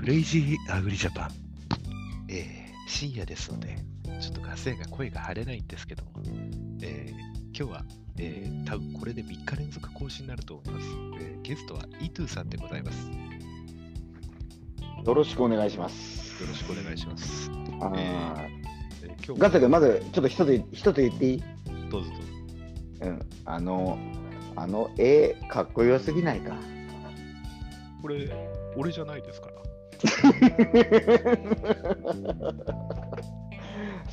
クレイジーアグリジャパン、えー深夜ですので、ちょっとガス屋が声が張れないんですけども、えー今日は、えー多分これで3日連続更新になると思います。えーゲストはイトゥさんでございます。よよろしくお願いします。ろしくお願いします。えー今日ガッタ君、まずちょっと一つ一つ言っていい？どうぞどうぞ。うん。あの、あの絵、かっこよすぎないか？これ、俺じゃないですから。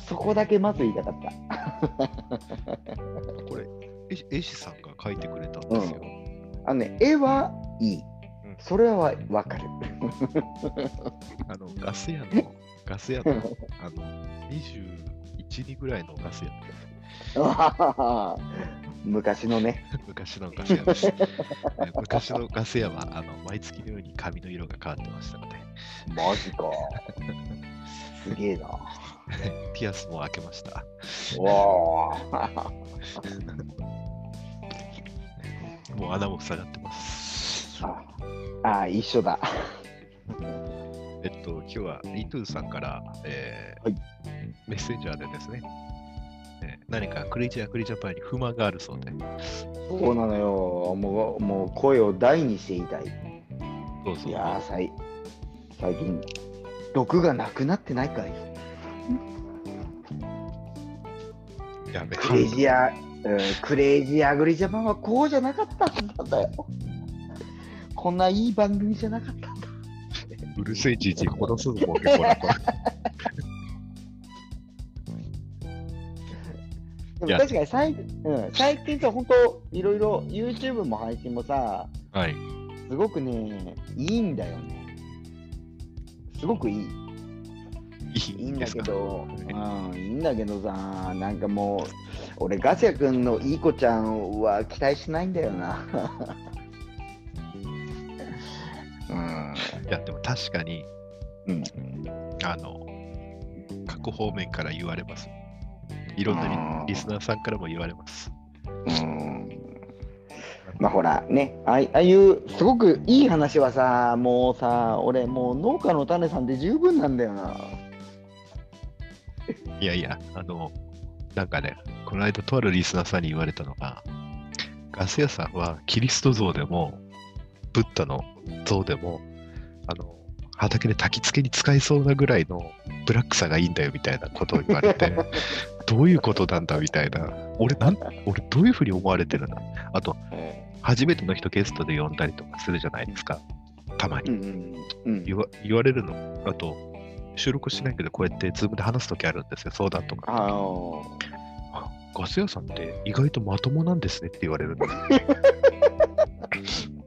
そこだけまず言いたかった。これ、絵絵師さんが描いてくれたんですよ。あのね、絵はいいうん。それはわかる。あの、ガス屋の、ガス屋の、あの、21、2ぐらいのガス屋 昔のね。昔のガス屋です。え昔のガス屋はあの毎月のように髪の色が変わってましたので、マジか。すげえな。ピアスも開けました。わあ。もう穴も塞がってます。ああ、一緒だ。えっと、今日はイトゥーさんから、えーはいメッセンジャーでですね、えー何かクレイジーアグリジャパンに不満があるそうで、そうなのよ。もう、もう声を大にして言いたい。どうぞいやー、最最近、毒がなくなってないかいやめクレイジーア、うん、クレイジーアグリジャパンはこうじゃなかったんだよ。こんないい番組じゃなかったんだ。うるせえじじい殺すぞ、ボケ、こらこら。でも確かに最,、うん、最近さ、本当いろいろ YouTube も配信もさ、はい。すごくね、いいんだよね。すごくいい。いいいんだけど、うん、いいんだけどさ、なんかもう、俺、ガスヤ君のいい子ちゃんは期待しないんだよな。うん。いや、でも確かに、うんあの、各方面から言われます。いろんなリリスナーさんからも言われます。うんまあほらねああいああいうすごくいい話はさもうさ俺もう農家の種さんで十分なんだよな。いやいや、あの、なんかね、この間とあるリスナーさんに言われたのが、ガス屋さんはキリスト像でも、ブッダの像でも、あの、畑で焚き付けに使えそうなぐらいのブラックさがいいんだよみたいなことを言われて、どういうことなんだみたいな、俺なん、俺どういうふうに思われてるんだあと、初めての人ゲストで呼んだりとかするじゃないですか、たまに。うん言わ言われるの。あと、収録しないけど、こうやってズームで話すときあるんですよ、相談とか。あガス屋さんって意外とまともなんですねって言われるんです。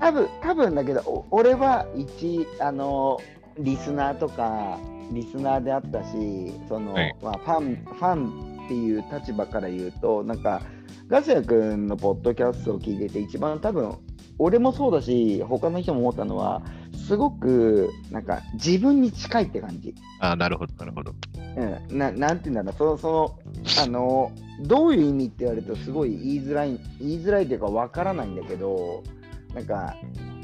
多分多分だけどお俺は一あのリスナーとかリスナーであったしその、はいまあ、ファンファンっていう立場から言うとなんかガスヤ君のポッドキャストを聞いてて一番多分俺もそうだし他の人も思ったのはすごくなんか自分に近いって感じ。あなるほど、なるほど。うん、ななんていうんだろうそのそのあのどういう意味って言われるとすごい言いづらい言いづらいというかわからないんだけどなんか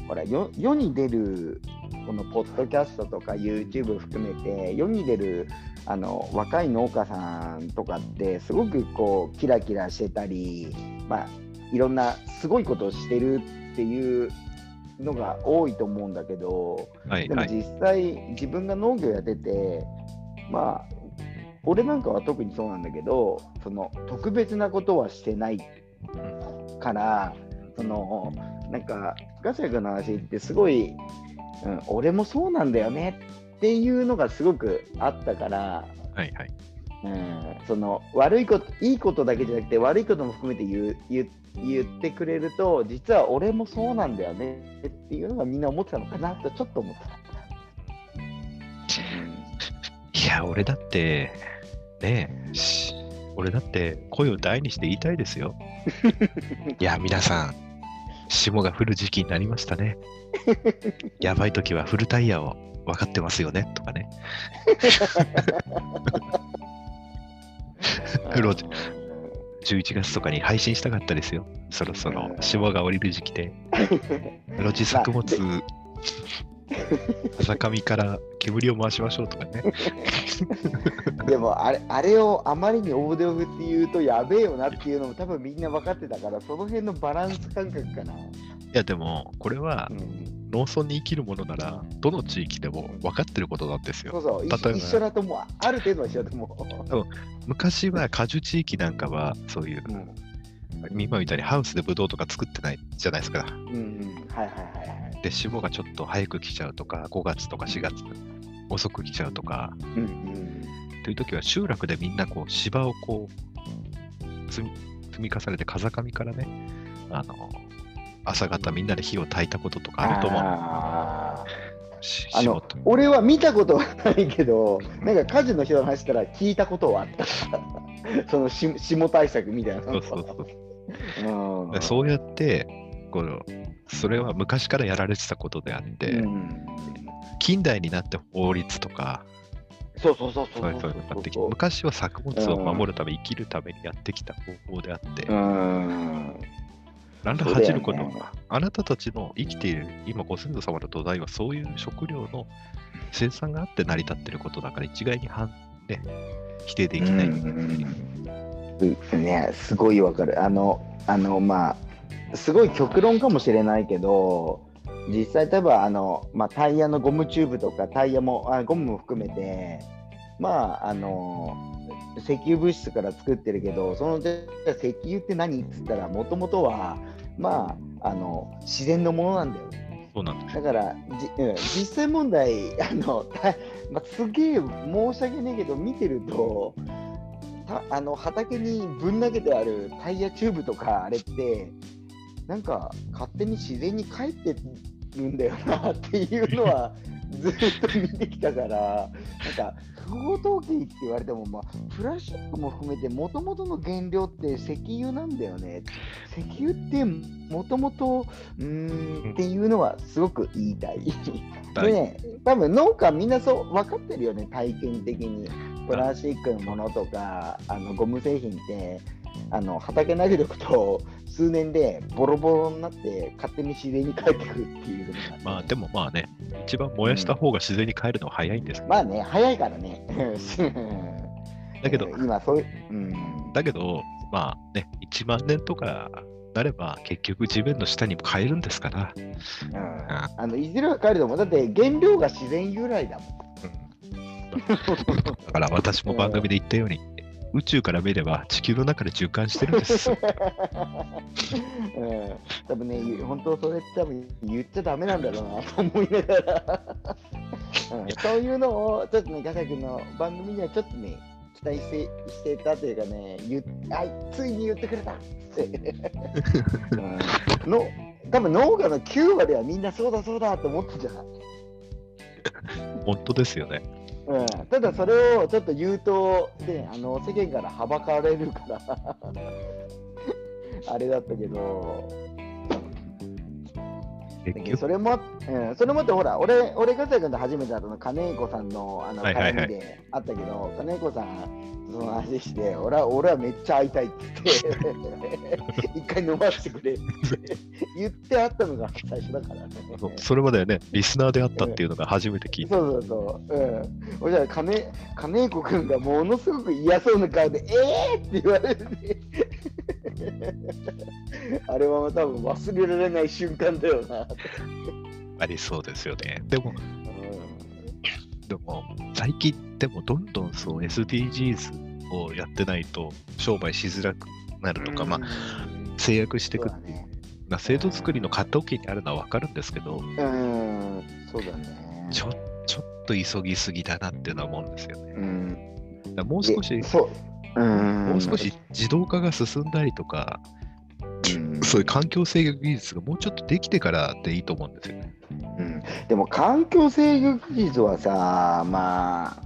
ほらよ世に出るこのポッドキャストとか YouTube 含めて世に出るあの若い農家さんとかってすごくこうキラキラしてたり、まあ、いろんなすごいことをしてるっていうのが多いと思うんだけど、でもはいはい。実際自分が農業やっててまあ俺なんかは特にそうなんだけどその特別なことはしてないからそのなんかガスヤ君の話ってすごい、うん、俺もそうなんだよねっていうのがすごくあったから、はいはい。うん、その悪いこといいことだけじゃなくて悪いことも含めて言う言う言ってくれると実は俺もそうなんだよねっていうのがみんな思ってたのかなとちょっと思ってた。いや、俺だって、ねえ、し俺だって声を大にして言いたいですよ。いや、皆さん、霜が降る時期になりましたね。やばい時はフルタイヤを分かってますよねとかね。ロジ11月とかに配信したかったですよ。そろそろ霜が降りる時期で。露地作物、風上から煙を回しましょうとかね。でもあれあれをあまりに大手を振って言うとやべえよなっていうのも多分みんな分かってたからその辺のバランス感覚かな。いやでも、これはうん農村に生きるものなら、どの地域でも分かってることなんですよ。そうそう、例えば一一緒だと思う。ある程度は一緒だと思昔は 果樹地域なんかは、そういうう。うん。今みたいにハウスでブドウとか作ってないじゃないですか。うんうん。はいはいはいはい。で、霜がちょっと早く来ちゃうとか、5月とか4月遅く来ちゃうとか、うんうん。という時は集落でみんなこう芝をこう積み積み重ねて風上からね、あの朝方みんなで火を焚いたこととかあると思う。あの俺は見たことはないけど、なんか火事の人の話したら聞いたことはあった。そのし霜対策みたいな。そうそうそう うそうやってこのそれは昔からやられてたことであって、うん。近代になって法律とかそうそうそうそう。そうそう昔は作物を守るため、生きるためにやってきた方法であって、うん。なんだ恥じること。は、あなたたちの生きている今ご先祖様の土台はそういう食料の生産があって成り立ってることだから一概に反、ね、否定できない。うん。ね、すごいわかる。あの、あの、まあ、すごい極論かもしれないけど、実際多分あの、まあ、タイヤのゴムチューブとかタイヤもあゴムも含めてまああの石油物質から作ってるけどそのじゃあ石油って何っつったらもともとはまああの自然のものなんだよね。そうなんだからじ、うん、実際問題あの、たまあ、すげえ申し訳ねえけど見てるとたあの畑にぶん投げてあるタイヤチューブとかあれってなんか勝手に自然に帰ってるんだよなっていうのは ずっと見てきたからなんか不法投棄って言われても、まあ、プラスチックも含めてもともとの原料って石油なんだよね石油ってもともとうーんっていうのはすごく言いたい。でね、多分農家みんなそう分かってるよね、体験的に。プラスチックのものとか、あのゴム製品って、あの畑投げておくと、数年でボロボロになって、勝手に自然に帰ってくるっていうまあでもまあね、一番燃やした方が自然に帰るのは早いんですけど、まあね、早いからね。だけど今そういう、うん、だけど、まあね、1万年とかなれば結局地面の下にも帰るんですから、うん。あのいずれは帰ると思う。だって原料が自然由来だもん。だから私も番組で言ったように、宇宙から見れば地球の中で循環してるんです。うん、多分ね、本当それって多分言っちゃダメなんだろうなと思いながら、うん、そういうのをちょっとね、ガサ君の番組にはちょっとね、期待してしてたというかね、言っあついに言ってくれた。って、うん、の多分農家の9割はみんなそうだそうだと思ってんじゃない 本当ですよね。うん、ただそれをちょっと言うと、ね、あの世間からはばかれるから。あれだったけど、それも、うん、それもってほら、俺、俺、ガサ君と初めて会ったの、金子さんのあのはいはいはい絡みであったけど、金子さん、その話して、俺は俺はめっちゃ会いたいって言って、一回飲ませてくれって言って会ったのが最初だからね。それまでね、リスナーであったっていうのが初めて聞いた。そうそうそう。うん。俺じゃあ金、金子君がものすごく嫌そうな顔で、えーって言われて。あれは多分忘れられない瞬間だよな。ありそうですよね。でも、うでも最近でもどんどんそう SDGs をやってないと商売しづらくなるとか、まあ、制約していくっていう、そうだね。まあ、制度作りの過渡期にあるのは分かるんですけど、うん、そうだね。ちょちょっと急ぎすぎだなっていうのは思うんですよね。うん。もう少しで、そう。うん。もう少し自動化が進んだりとか、うん、そういう環境制御技術がもうちょっとできてからでいいと思うんですよね。うん、でも環境制御技術はさ、まあ、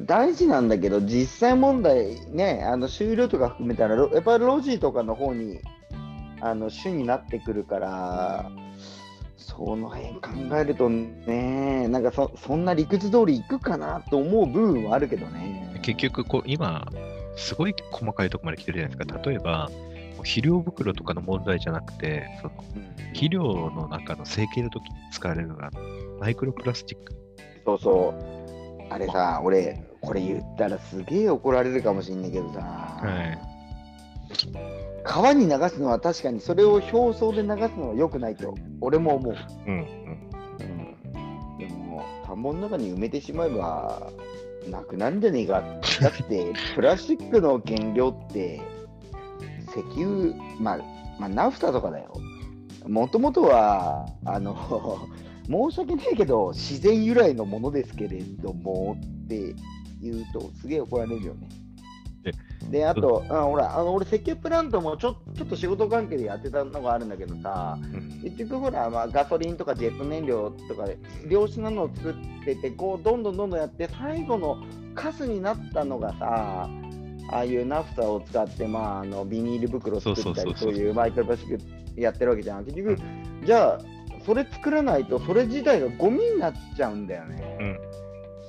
大事なんだけど、実際問題ね、あの終了とか含めたら、ろやっぱりロジとかの方にあの主になってくるから、その辺考えるとね、なんかそそんな理屈通りいくかなと思う部分はあるけどね。結局こう、今、すごい細かいところまで来てるじゃないですか。例えば、肥料袋とかの問題じゃなくて、その肥料の中の成形の時に使われるあのマイクロプラスチック。そうそう。あれさ、俺、これ言ったらすげえ怒られるかもしんないけどさ、はい。川に流すのは確かにそれを表層で流すのは良くないと、俺も思う。うんうん。うん、でも、田んぼの中に埋めてしまえば、なくなるんじゃねえか。だって、プラスチックの原料って、石油、まあ、まあ、ナフタとかだよ。もともとは、あの、申し訳ないけど、自然由来のものですけれどもって言うと、すげえ怒られるよね。で、あと、あほら、あの俺、石油プラントもちょちょっと仕事関係でやってたのがあるんだけどさ、うん。結局ほら、まあ、ガソリンとかジェット燃料とかで良質なのを作っててこうどんどんどんどんやって最後のカスになったのがさああいうナフタを使って、まあ、あのビニール袋作ったりそういうマイクロプラスチックやってるわけじゃん。結局じゃあそれ作らないとそれ自体がゴミになっちゃうんだよね、うん。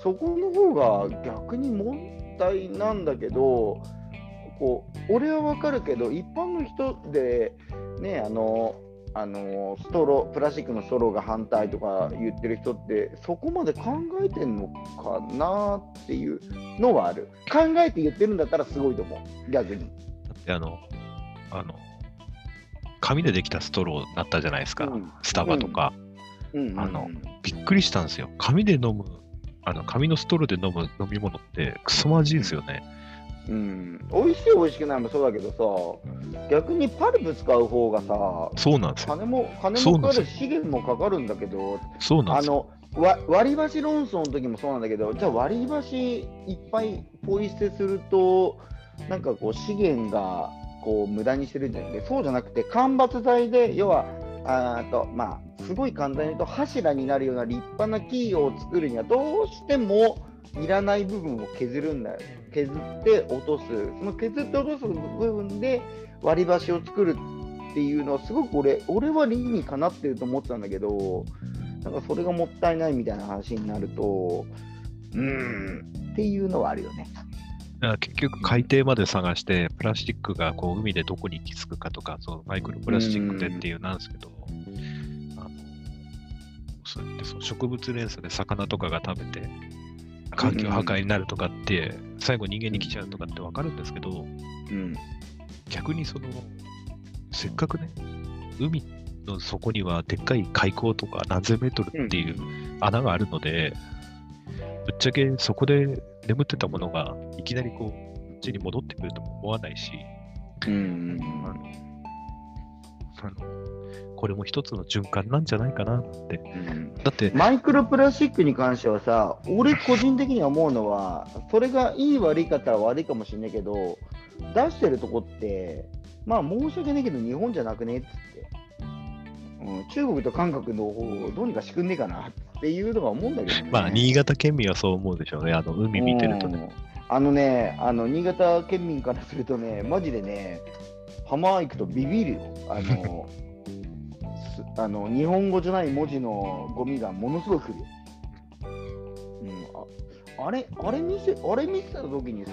そこの方が逆に問題なんだけどこう俺はわかるけど一般の人でねあのあのストロープラスチックのストローが反対とか言ってる人ってそこまで考えてんのかなっていうのはある。考えて言ってるんだったらすごいと思う。逆に、だってあの、あの、紙でできたストローだったじゃないですか、うん。スタバとか、うん。うん。うん。あのびっくりしたんですよ。紙で飲む、あの紙のストローで飲む飲み物ってクソまじいんですよね。うん、美味しい美味しくないもそうだけどさ逆にパルプ使う方がさそうなんですよ。金も金もかかる資源もかかるんだけどそうなんですよ。あのわ割り箸論争の時もそうなんだけどじゃあ割り箸いっぱいポイ捨てするとなんかこう資源がこう無駄にしてるんじゃなくてそうじゃなくて間伐材で要はあーとまあすごい簡単に言うと柱になるような立派な木を作るにはどうしてもいらない部分を削るんだよ削って落とすその削って落とす部分で割り箸を作るっていうのはすごく俺俺は理にかなってると思ってたんだけどなんかそれがもったいないみたいな話になるとうーんっていうのはあるよね。結局海底まで探して、プラスチックがこう海でどこに行き着くかとか、そうマイクロプラスチックでっていうなんですけど、あのそうやってそう植物連鎖で魚とかが食べて、環境破壊になるとかって、最後人間に来ちゃうとかってわかるんですけど、うん。逆にその、せっかくね、海の底にはでっかい海溝とか何千メートルっていう穴があるので、ぶっちゃけそこで眠ってたものがいきなりこう、こっちに戻ってくるとも思わないし、うんあのあのこれも一つの循環なんじゃないかなって。うんだって、マイクロプラスチックに関してはさ、俺個人的には思うのは、それがいい悪いかったら悪いかもしれないけど、出してるとこって、まあ申し訳ないけど、日本じゃなくねっつって、うん、中国と韓国の方をどうにかしてくんねえかなっていうのは思うんだけどね。まあ、新潟県民はそう思うでしょうね。あの、海見てるとね。うんあのね、あの新潟県民からするとね、マジでね、浜行くとビビるよ。あのすあの日本語じゃない文字のゴミがものすごい来るよ。うん、ああれあれ見せあれ見せた時にさ、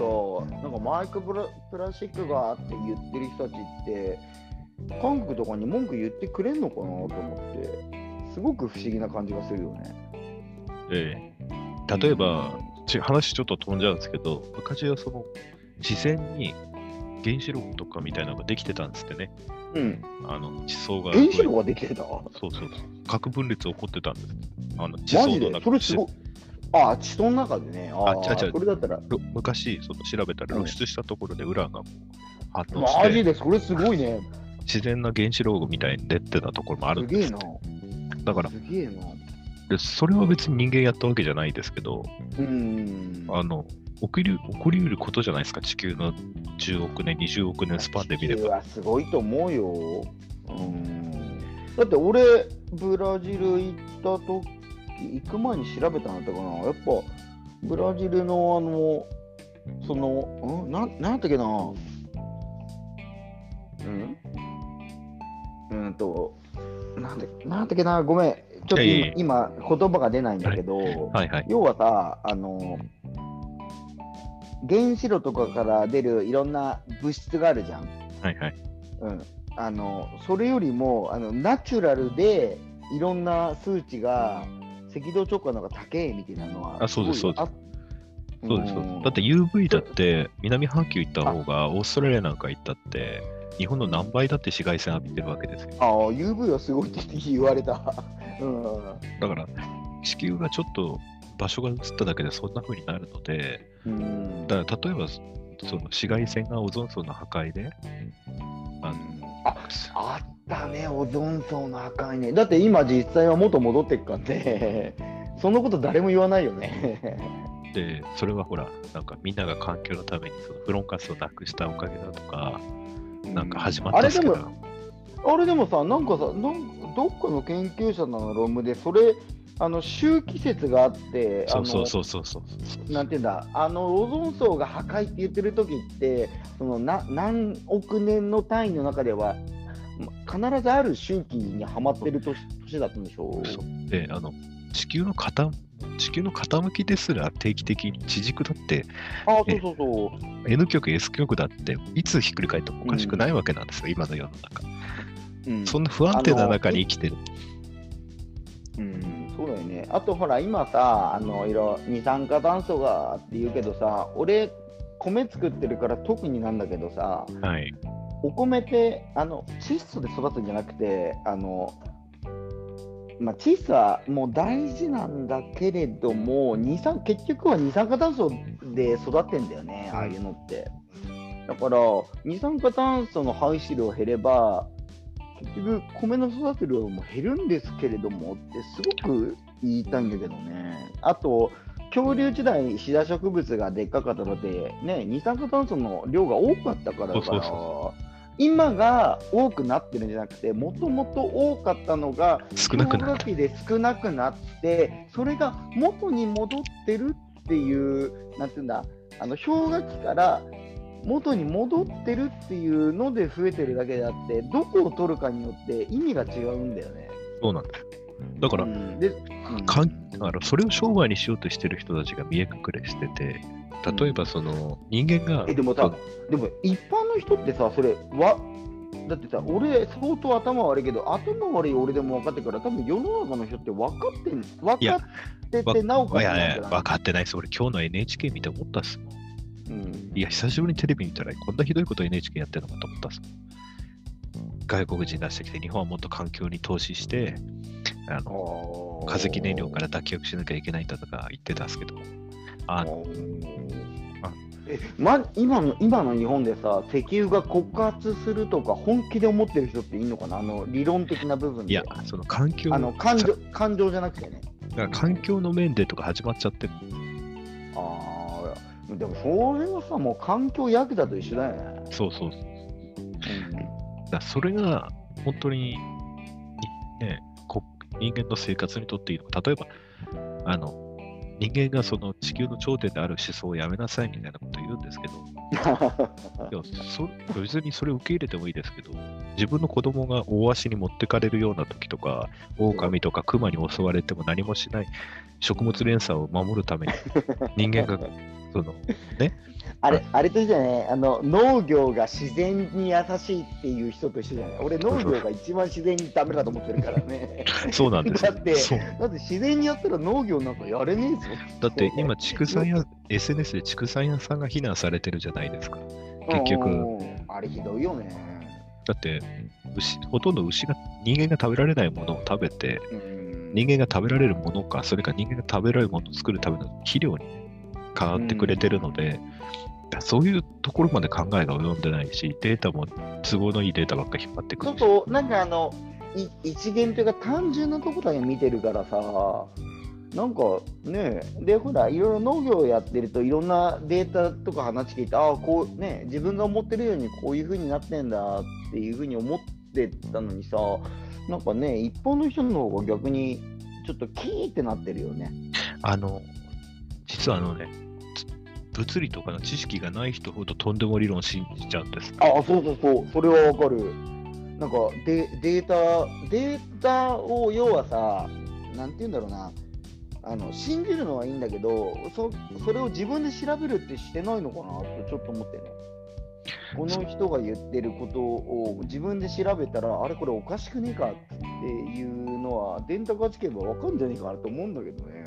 なんかマイクプラプラスチックがって言ってる人たちって、韓国とかに文句言ってくれんのかなと思って、すごく不思議な感じがするよね。ええ例えば、ち話ちょっと飛んじゃうんですけど、昔はその自然に原子炉とかみたいなのができてたんですってね。うん、あの地層が。原子炉ができてた？そうそうそう。核分裂起こってたんです。あの地層の中それすごい。あ、地層の中でね。ああ違う違うそれだったら。ろ昔その調べたらうん露出したところでウランがもう反応して、マジで、それすごいね。自然な原子炉みたいに出てたところもあるすげえんですな。だからすげえな。で、それは別に人間やったわけじゃないですけど、うん。あの起こり起こりうることじゃないですか、地球の10億年、20億年スパンで見れば。はすごいと思うよ。うん。だって俺、ブラジル行った時行く前に調べたんだったかな。やっぱ、ブラジルのあの、その、うん、なん、なんだっけな？うん？うんと、なんだなんだっけな、ごめん。ちょっといやいやい今、や今言葉が出ないんだけど、はいはい。要はさ、あの、原子炉とかから出るいろんな物質があるじゃん。はいはい。うん、あのそれよりもあのナチュラルでいろんな数値が赤道直下の方が高いみたいなのはあそうですそうです、そうですんだって UV だって南半球行った方がオーストラリアなんか行ったって日本の何倍だって紫外線浴びてるわけですよ。ああ UV はすごいって言われた。うんだから地球がちょっと場所が移っただけでそんな風になるので、うんだから例えばその紫外線がオゾン層の破壊で、あのああったね、オゾン層の破壊ね。だって今実際は元戻ってっかって、そんなこと誰も言わないよね。で、それはほら、なんかみんなが環境のためにそのフロンガスをなくしたおかげだとか、なんか始まったんですけど、あれでも、あれでもさ、なんかさ、なんどっかの研究者の論文で、それ、あの周期説があって、そうそううそうそうそう。なんていうんだ、あのオゾン層が破壊って言ってる時って、そのな何億年の単位の中では、ま必ずある周期にはまってる年年だったんでしょそうで、あの、地球の傾地球の傾きですら定期的に地軸だってあそうそうそう。N 極 S 極だっていつひっくり返ってもおかしくないわけなんですよ、今の世の中。うんそんな不安定な中に生きてる。うん、ね。あとほら、今さ、あのいろ二酸化炭素がって言うけどさ、俺、米作ってるから特になんだけどさ、はい。お米ってあの窒素で育つんじゃなくて、あのまあ、窒素はもう大事なんだけれども、二酸結局は二酸化炭素で育ってんだよね、ああいうのって。だから、二酸化炭素の排出量減れば、結局、米の育て量も減るんですけれどもって、すごく言いたいんだけどね。あと、恐竜時代、シダ植物がでっかかったので、ね、二酸化炭素の量が多かったからだから今が多くなってるんじゃなくて、もともと多かったのが、少なくなった。氷河期で少なくなって、それが元に戻ってるっていう、なんていうんだ、あの氷河期から元に戻ってるっていうので増えてるだけであって、どこを取るかによって意味が違うんだよね。そうなんだよ。だから、うんで、うんかんだからそれを商売にしようとしてる人たちが見え隠れしてて、例えばその人間が、えでもさ、でも一般の人ってさ、それわだってさ、俺、相当頭悪いけど、頭悪い俺でも分かってるから、多分世の中の人って分かってん分かってて、なおかついやなんじゃない？分かってないです。俺今日の NHK 見て思ったっすもん。うんいや、久しぶりにテレビ見たらこんなひどいこと NHK やってるのかと思ったっすもん。外国人出してきて、日本はもっと環境に投資して、あの化石燃料から脱却しなきゃいけないんだとか言ってたんですけど、あえま、今の今の日本でさ、石油が枯渇するとか、本気で思ってる人っていいのかな、あの理論的な部分で。いや、その環境あの感情感情じゃなくてね。環境の面でとか始まっちゃってる。ああ、でもそれはさ、もう環境ヤクザと一緒だよね。そうそう。だからそれが本当に、にね、こ人間の生活にとっていいのか。例えば、あの、人間がその地球の頂点である思想をやめなさいみたいなこと言うんですけど、いやそ別にそれ受け入れてもいいですけど、自分の子供が大足に持ってかれるような時とか、狼とか熊に襲われても何もしない食物連鎖を守るために、人間がそのあれ、あれと一緒じゃね、あの農業が自然に優しいっていう人と一緒じゃない？俺、農業が一番自然にダメだと思ってるからね。そうなんですよ だってだって自然にやったら農業なんかやれねえぞ。だって今、畜産屋、SNS で畜産屋さんが非難されてるじゃないですか。結局うんあれひどいよね。だって牛、ほとんど牛が人間が食べられないものを食べて、うん人間が食べられるものか、それか人間が食べられるものを作るための肥料に変わってくれてるので、そういうところまで考えが及んでないし、データも都合のいいデータばっかり引っ張ってくるし。ちょっとなんかあのい一元というか単純なところだけ見てるからさなんかねでほらいろいろ農業やってるといろんなデータとか話聞いてああこうね自分が思ってるようにこういう風になってんだっていう風に思ってたのにさなんかね一般の人の方が逆にちょっとキーってなってるよね。あの、実はあのね、つ物理とかの知識がない人ほどとんでも理論信じちゃうんです。あそうそうそうそれはわかる。なんかデデータデータを要はさなんて言うんだろうなあの信じるのはいいんだけどそそれを自分で調べるってしてないのかなってちょっと思ってね。この人が言ってることを自分で調べたら、あれこれおかしくねえかっていうのは、電卓がつけばわかるんじゃねえかなと思うんだけどね。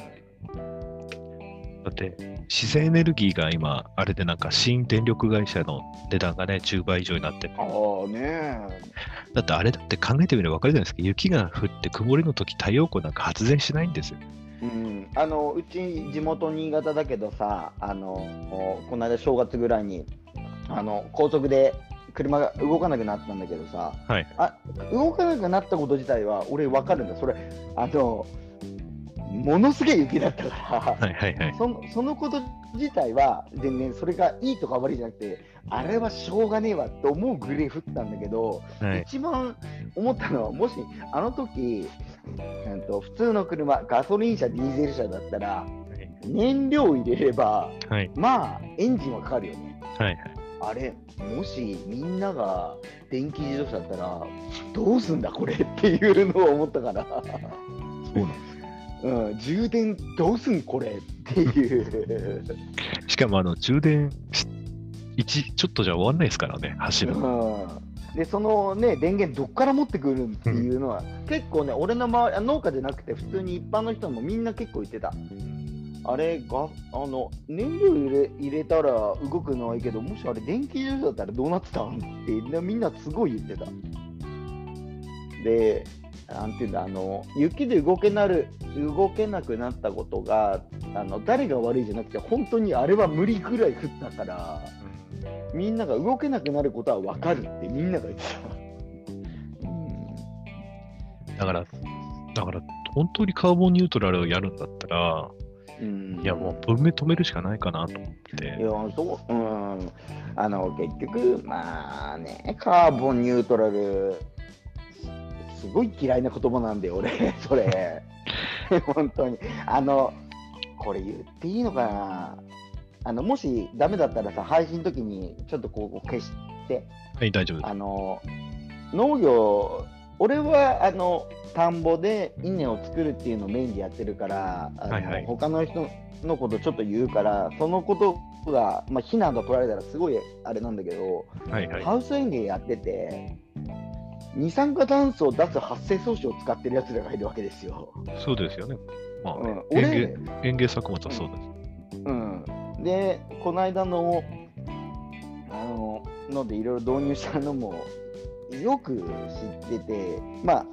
だって、自然エネルギーが今、あれでなんか新電力会社の値段がね、10倍以上になってる。ああねだってあれだって考えてみれば分かるじゃないですか。雪が降って曇りの時太陽光なんか発電しないんですよ。うん、あのうち地元新潟だけどさあのこの間正月ぐらいにあの高速で車が動かなくなったんだけどさ、はい。あ動かなくなったこと自体は俺分かるんだ。それあのものすげえ雪だったから、はいはいはい。そのそのこと自体は全然それがいいとか悪いじゃなくてあれはしょうがねえわと思うぐらい降ったんだけど、はい、一番思ったのはもしあの時、うん、と普通の車ガソリン車ディーゼル車だったら燃料入れればはい。まあエンジンはかかるよね。はいはい。あれもしみんなが電気自動車だったらどうすんだこれっていうのを思ったから、そうなんうん、充電どうすんこれっていう、しかもあの充電し一ちょっとじゃ終わんないですからね、走るの。うん、でそのね電源どっから持ってくるっていうのは、結構ね俺の周りあ農家じゃなくて普通に一般の人もみんな結構言ってた。あれがあの燃料入れ入れたら動くのはいいけどもしあれ電気自動車だったらどうなってたんってねみんなすごい言ってた。でなんていうんだあの雪で動けなる動けなくなったことがあの誰が悪いじゃなくて本当にあれは無理ぐらい降ったからみんなが動けなくなることは分かるってみんなが言ってた。だから、だから本当にカーボンニュートラルをやるんだったら、うんいやもう分目止めるしかないかなと思っいて。やそう、うん、あの結局、まあね、カーボンニュートラル、すすごい嫌いな言葉なんだよ、俺、それ。本当に。あの、これ言っていいのかなあのもしダメだったらさ、配信の時にちょっとこう消して、はい、大丈夫です。あの農業、俺はあの田んぼで稲を作るっていうのをメインでやってるから、あのはいはい他の人のことちょっと言うから、そのことが、まあ、非難と取られたらすごいあれなんだけど、はいはい。ハウス園芸やってて、二酸化炭素を出す発生装置を使ってるやつらがいるわけですよ。そうですよね。まあね、うん、俺園芸、園芸作物はそうです。うん、で、この間のあののでいろいろ導入したのもよく知ってて、まあ、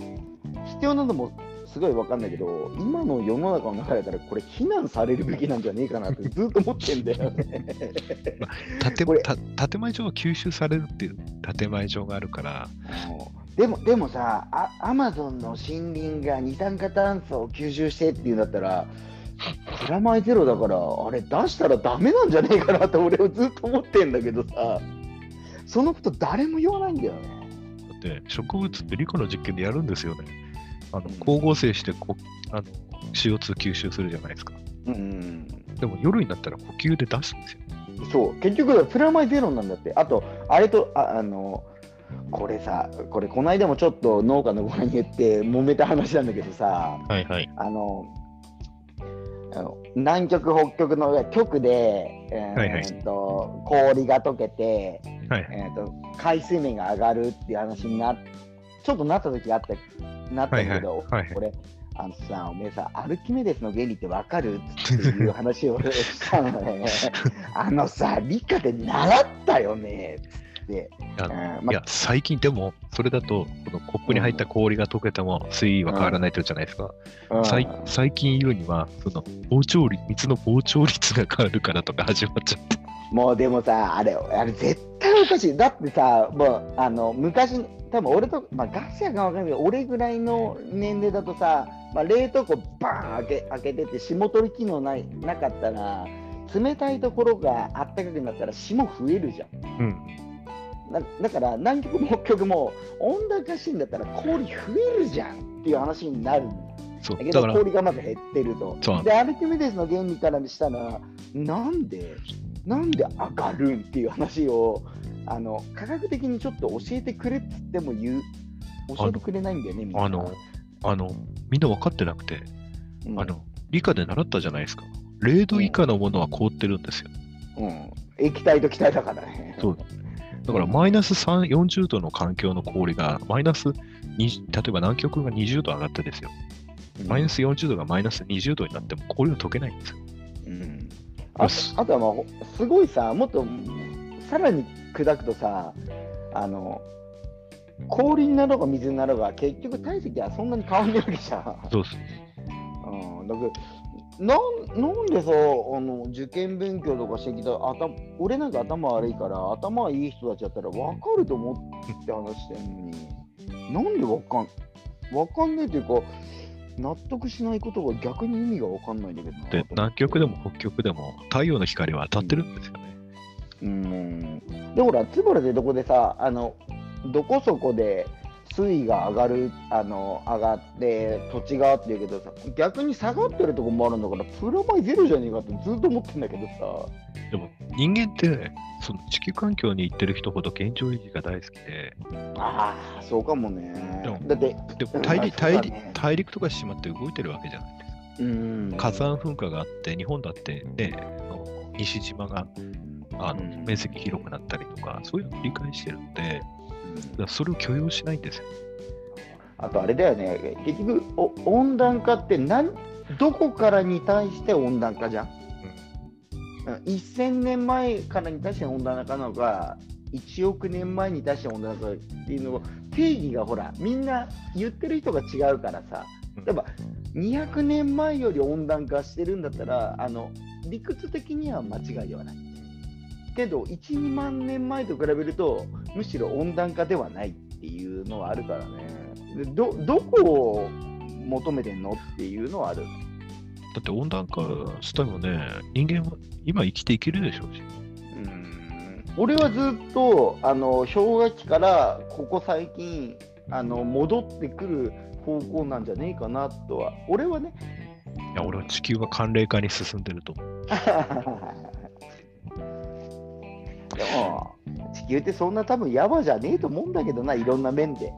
必要なのもすごい分かんないけど、今の世の中の中だったら、これ、非難されるべきなんじゃねえかなってずっと思ってんだよね。建これた建前上は吸収されるっていう建前上があるから、でもでもさあ、アマゾンの森林が二酸化炭素を吸収してっていうんだったら、プラマイゼロだから、あれ出したらダメなんじゃねえかなって俺はずっと思ってんだけどさ、そのこと誰も言わないんだよね。だって植物って理科の実験でやるんですよね。あのうん光合成してこあの CO2 吸収するじゃないですか。うん、でも夜になったら呼吸で出すんですよ。そう、結局はプラマイゼロなんだって。あと、あれと、ああの、これさ、これ、この間もちょっと農家のごに言って揉めた話なんだけどさ、はいはい。あの、あの南極、北極の極で、えーはいはいと氷が溶けて、はいえー、と海水面が上がるっていう話になちょっとなった時があったなったはいはい。けど、はいはい。これあのさ、おめえさ、アルキメデスの原理ってわかるっていう話をしたのね。あのさ、理科で習ったよねって。あのうんまいや、最近でも、それだと、このコップに入った氷が溶けても水位は変わらないって言うじゃないですか。うん最最近言うには、その膨張率、水の膨張率が変わるからとか始まっちゃって。もうでもさ、あれ、あれ絶対おかしい。だってさ、もうあの昔、多分俺と、まあ、ガスやかわかんないけど、俺ぐらいの年齢だとさ、まあ、冷凍庫バーン開け開けてて、霜取り機能ないなかったら、冷たいところがあったかくなったら霜増えるじゃん。うん。だだから南極も北極も温暖化してんだったら氷増えるじゃんっていう話になる。んそう。だけどだから、氷がまず減ってると。でアルキメデスの原理からしたらなんでなんで上がるんっていう話をあの科学的にちょっと教えてくれっつっても言う教えてくれないんだよねみんな。あの、あの、みんな分かってなくて、うん。あの、理科で習ったじゃないですか。0度以下のものは凍ってるんですよ。うん、液体と気体だからね。そうだからマイナス3 40度の環境の氷がマイナス2例えば南極が20度上がってですよ。マイナス40度がマイナス20度になっても氷は溶けないんですよ。うんああとは、まあ、すごいさ、もっとさらに砕くとさ、あの氷になろうが水になろうが、結局体積はそんなに変わんないわけじゃん。そうです。うん、なんなんでさあの受験勉強とかしてきた頭俺なんか頭悪いから頭いい人たちだったら分かると思って話してんのに。なんで分かん分かんないっていうか納得しないことが逆に意味が分かんないんだけどな。で、南極でも北極でも太陽の光は当たってるんですよね。うん。でほら津原ってとこでさあのどこそこで水位が上がるあの上がって土地がって言うけどさ逆に下がってるとこもあるんだからプラマイゼロじゃねえかってずっと思ってんだけどさ。でも人間って、その地球環境に行ってる人ほど現状維持が大好きで、ああそうかもね。でもだってでうん大陸大陸大陸とか島って動いてるわけじゃない。ですか。うん。火山噴火があって、日本だってね、西島があのうん。面積広くなったりとか、そういうのを繰り返してるんで、それを許容しないんですよ。あとあれだよね。結局お温暖化って何どこからに対して温暖化じゃん、うん、1000年前からに対して温暖化なのか1億年前に対して温暖化っていうのを定義がほらみんな言ってる人が違うからさ。うん。例えば200年前より温暖化してるんだったらあの理屈的には間違いではない。けど12万年前と比べるとむしろ温暖化ではないっていうのはあるからね。でどどこを求めてんのっていうのはある。だって温暖化してもね、人間は今生きていけるでしょうし。うん。俺はずっとあの氷河期からここ最近あの戻ってくる方向なんじゃねえかなとは。俺はね。いや、俺は地球は寒冷化に進んでると思う。でも地球ってそんな多分やばじゃねえと思うんだけどないろんな面で。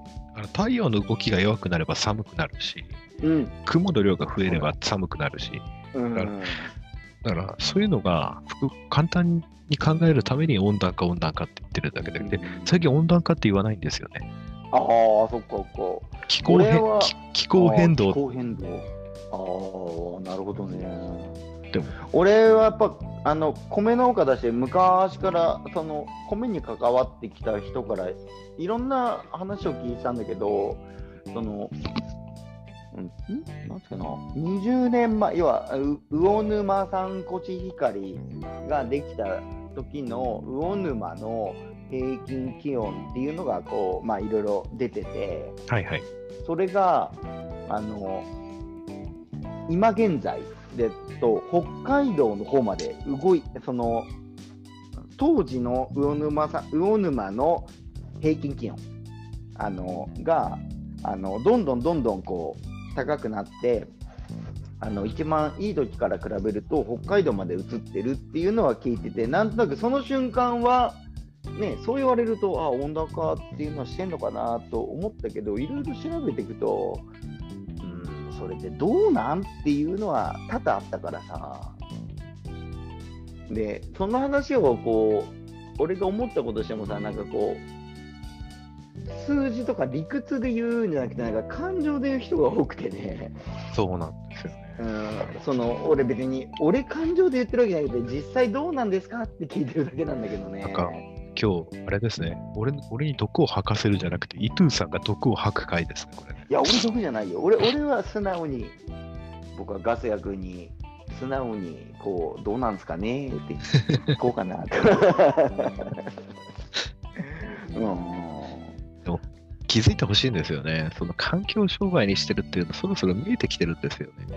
太陽の動きが弱くなれば寒くなるし、うん。雲の量が増えれば寒くなるし、うんだだからそういうのが簡単に考えるために温暖化、温暖化って言ってるだけで、で最近温暖化って言わないんですよね。ああ、そっかそっか。気候変気気候変動気候変動。ああ、なるほどね。でも。俺はやっぱあの米農家だし昔からその米に関わってきた人からいろんな話を聞いてたんだけどそのうん？んなんつうかな20年前要はう魚沼産コシヒカリができた時の魚沼の平均気温っていうのがこうまあいろいろ出ててはいはい。それがあの今現在でと北海道の方まで動いその当時の魚沼さ魚沼の平均気温あのがあのどんどんどんどんこう高くなってあの一番いい時から比べると北海道まで移ってるっていうのは聞いててなんとなくその瞬間はね、そう言われると、あ温暖化っていうのはしてんのかなと思ったけど、いろいろ調べていくと、それってどうなんっていうのは多々あったからさ。で、その話をこう、俺が思ったことしてもさ、なんかこう、数字とか理屈で言うんじゃなくて、なんか感情で言う人が多くてね。そうなんですよね。うん、その俺別に俺感情で言ってるわけじゃなくて実際どうなんですかって聞いてるだけなんだけどね。今日、あれですね、俺俺に毒を吐かせるじゃなくて、イトゥーさんが毒を吐く回ですね、これね。いや俺得じゃないよ。俺俺は素直に僕はガス役に素直にこうどうなんですかね？って聞こうかなと。うん気づいてほしいんですよね。その環境障害にしてるっていうの、そろそろ見えてきてるんですよね。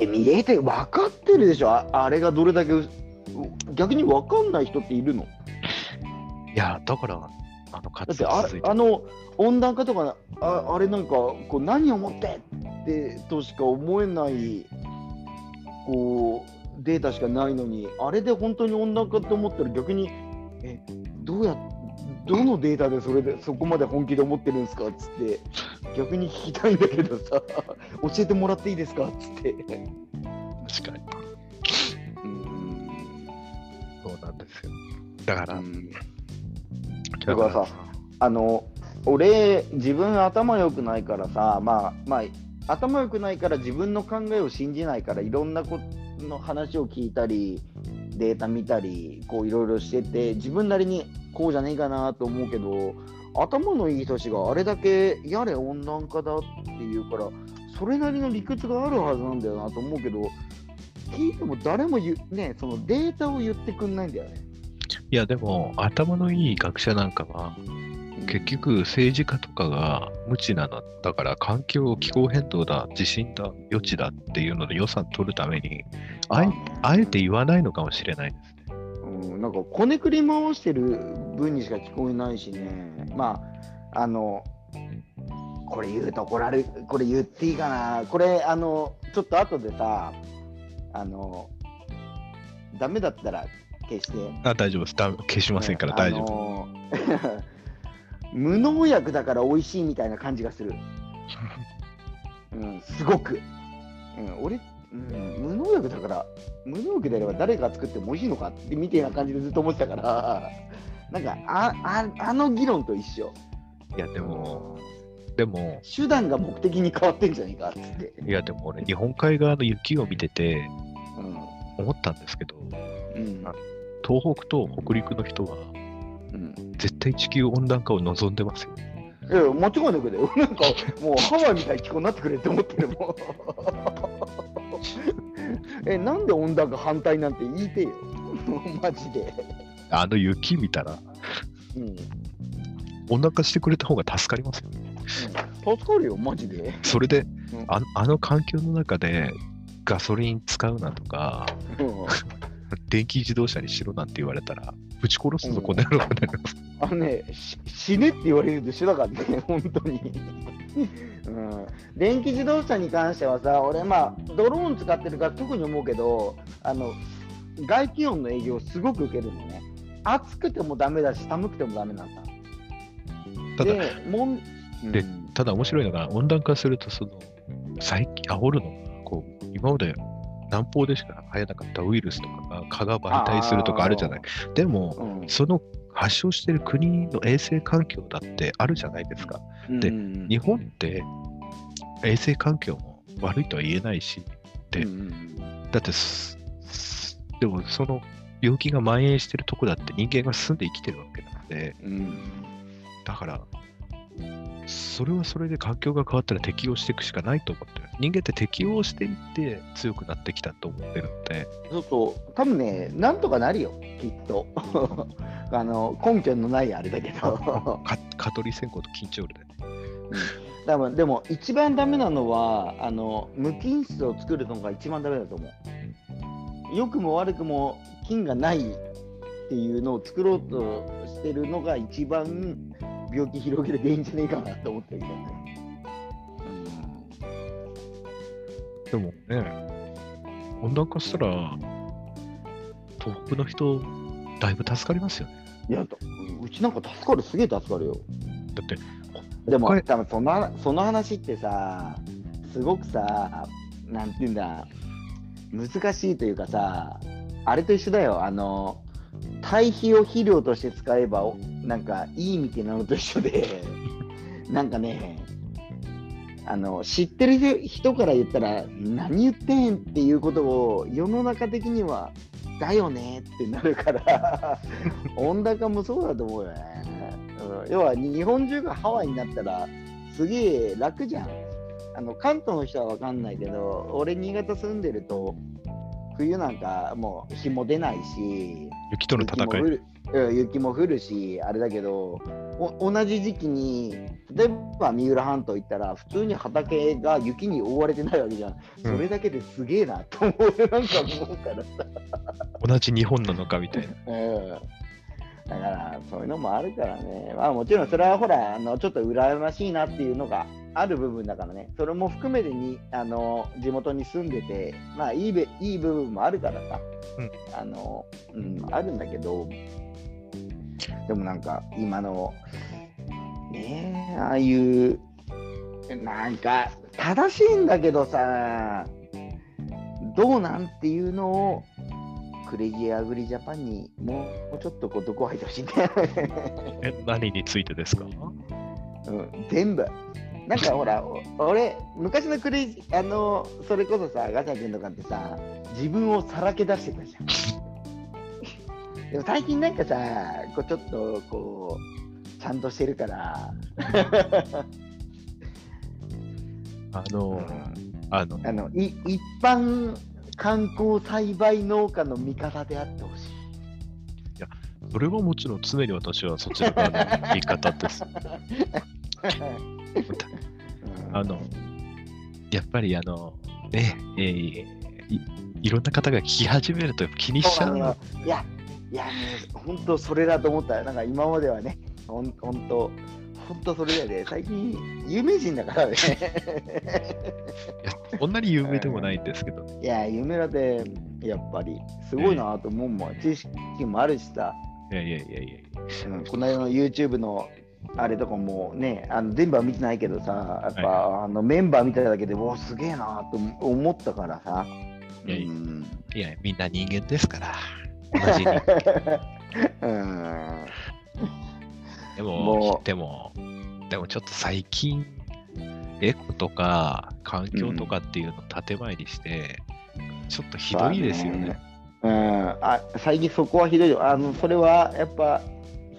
え見えて分かってるでしょ？ああれがどれだけう逆に分かんない人っているの？いや、だから、あのだ活ってあ動続いてあの温暖化とかああれなんかこう何をもってってとしか思えないこうデータしかないのにあれで本当に温暖化って思ったら逆にえどうやどのデータでそれでそこまで本気で思ってるんですかっつって逆に聞きたいんだけどさ 教えてもらっていいですかっつって。確かに。うんそうなんですよ。だから、うんだからさ、あの、俺、自分頭良くないからさ、まあ、まあ、頭良くないから自分の考えを信じないから、いろんなことの話を聞いたり、データ見たり、こういろいろしてて、自分なりにこうじゃねえかなと思うけど、頭のいい人たちがあれだけやれ温暖化だっていうから、それなりの理屈があるはずなんだよなと思うけど、聞いても誰も言、ね、そのデータを言ってくんないんだよね。いや、でも、頭のいい学者なんかは、結局政治家とかが無知なのだから環境気候変動だ地震だ余地だっていうので予算取るためにあえて言わないのかもしれないですね。うん、なんかこねくり回してる分にしか聞こえないしねまああのこれ言うと怒られるこれ言っていいかなこれあのちょっと後でさあのダメだったら消してあ大丈夫ですだ消しませんから大丈夫。夫 無農薬だから美味しいみたいな感じがする。うん、すごく。うん、俺、うん、無農薬だから、無農薬であれば誰が作っても美味しいのかってみたいな感じでずっと思ってたから、なんかあああの議論と一緒。いやでもでも手段が目的に変わってんじゃねえかっつって。いやでも俺日本海側の雪を見ててうん思ったんですけどうんあ東北と北陸の人はうん絶対地球温暖化を望んでますよ。いや間違いなくだよ。なんかもうハワイみたいな気候になってくれって思ってるもん。え、なんで温暖化反対なんて言いてよ。マジで。あの雪見たらうん。うん温暖化してくれた方が助かりますよ。助かるよ、マジで。それでうんああの環境の中でガソリン使うなとかうん電気自動車にしろなんて言われたらぶち殺すぞこの野郎ってな。あのね、し死ねって言われると一緒だからね、本当に。うん、電気自動車に関してはさ、俺、まあ、ドローン使ってるから特に思うけど、あの外気温の営業すごく受けるのね。暑くてもダメだし、寒くてもダメなんだ。ただで、もんでうんただ面白いのが温暖化するとその最近煽るのがこう今まで南方でしか生えなかったウイルスとかが蚊が媒体するとかあるじゃない。でもうん。その発症している国の衛生環境だってあるじゃないですか。でうん日本って衛生環境も悪いとは言えないし、でだってでもその病気が蔓延してるとこだって人間が住んで生きてるわけなので、うん。だから、それはそれで環境が変わったら適応していくしかないと思って。る。人間って適応していって強くなってきたと思ってるので、ちょっと、多分ね、なんとかなるよ、きっと。あの根拠のないあれだけど。か蚊取り線香と緊張でね。多分でも一番ダメなのはあの無菌室を作るのが一番ダメだと思う。良くも悪くも菌がないっていうのを作ろうとしてるのが一番病気広げる原因じゃねえかなと思ってるけどね。でもね、温暖化したら、東北の人、だいぶ助かりますよね。いや、うちなんか助かる、すげえ助かるよ。だって、でも、多分そのその話ってさ、すごくさ、なんていうんだ、難しいというかさ、あれと一緒だよ、あの、堆肥を肥料として使えば、おなんかいいみたいなのと一緒で、なんかね、あの知ってる人から言ったら、何言ってんっていうことを世の中的には、だよねってなるから、温暖化もそうだと思うよね。うん、要は日本中がハワイになったら、すげえ楽じゃん。あの関東の人は分かんないけど、俺、新潟住んでると、冬なんかもう日も出ないし、雪との戦い。雪も降るうん雪も降るし、あれだけど、お同じ時期に、例えば三浦半島行ったら、普通に畑が雪に覆われてないわけじゃん。それだけですげえなと思う、なんか思うからさ。同じ日本なのかみたいな。うんだからそういうのもあるからね、まあ、もちろんそれはほらあのちょっと羨ましいなっていうのがある部分だからね、それも含めてにあの地元に住んでて、まあいいべいい部分もあるからさ、うん。あのうん、あるんだけど、でもなんか今の、ねえ、ああいう、なんか正しいんだけどさ、どうなんっていうのをクレイジーアグリジャパンにもうちょっとこう毒を吐いてほしいんだよ え、何についてですか？うん、全部。なんかほら、お俺、昔のクレイジー、あの、それこそさ、ガチャ君とかってさ、自分をさらけ出してたじゃん。でも最近なんかさ、こうちょっとこう、ちゃんとしてるから、あの、あの、あのい一般観光栽培農家の味方であってほしい。それはもちろん常に私はそちら側の言い方です。あの、やっぱりあの、ね、えーいいろんな方が聞き始めると気にしちゃうの。いや、いや、ね、本当それだと思った。なんか今まではね、ほん本当本当それだよね。最近、有名人だからね。そんなに有名でもないんですけど、いや、有名だって、やっぱり、すごいなと思うもん。知識もあるしさ、いやいやいやいやうん、この間の YouTube のあれとかもね、あの全部は見てないけどさ、やっぱ、あのメンバー見ただけで、おすげえなと思ったからさ。いやいやうんいや、みんな人間ですから、同じに。うんでもも、うでも、でもちょっと最近、エコとか環境とかっていうのを建前にして、ちょっとひどいですよね。うん、あ最近そこはひどいよ。あのそれはやっぱ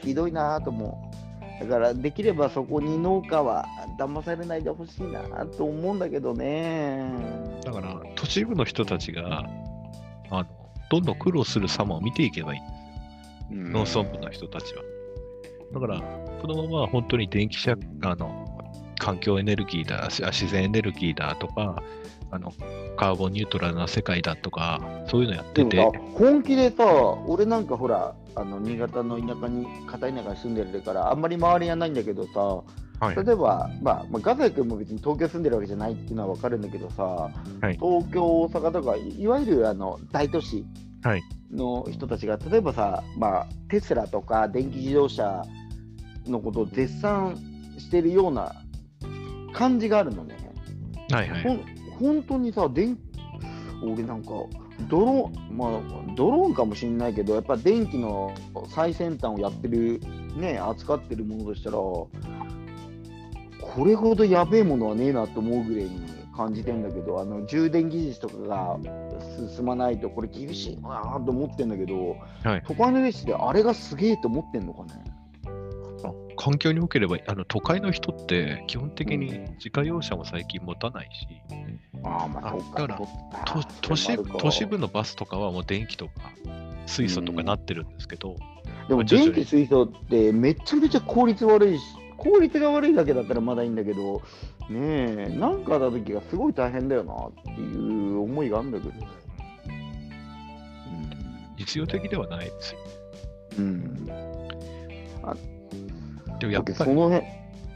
ひどいなと思う。だからできればそこに農家は騙されないでほしいなと思うんだけどね。だから、都市部の人たちが、あの、どんどん苦労する様を見ていけばいいんですよ。農村部の人たちは。だから、このまま本当に電気車、あの、環境エネルギーだ、自然エネルギーだとか、あの、カーボンニュートラルな世界だとか、そういうのやってて、本気でさ、俺なんかほら、あの新潟の田舎に、片田舎に住んでるから、あんまり周りはないんだけどさ、はい、例えば、まあ、まあ、ガザイ君も別に東京住んでるわけじゃないっていうのは分かるんだけどさ、はい。東京、大阪とか、いいわゆるあの大都市はい。の人たちが、例えばさ、まあ、テスラとか電気自動車のことを絶賛してるような感じがあるのね。はいはい。ほん本当にさ、電俺なんかドローン、まあ、ドローンかもしれないけど、やっぱ電気の最先端をやってる、ね、扱ってるものとしたら、これほどやべえものはねえなと思うぐらいに感じてんだけど、あの充電技術とかが進まないと、これ厳しいなと思ってんだけど、はい都会のレースであれがすげえと思ってんのかね？あ環境におければあの都会の人って基本的に自家用車も最近持たないし、ああ、まあ。だから都市都市部のバスとかはもう電気とか水素とかなってるんですけど、でも電気水素ってめちゃめちゃ効率悪いし、効率が悪いだけだったらまだいいんだけど、ねえ、なんかあった時がすごい大変だよなっていう思いがあるんだけどね。実用的ではないですよ。うん。うん。でもやっぱりその辺、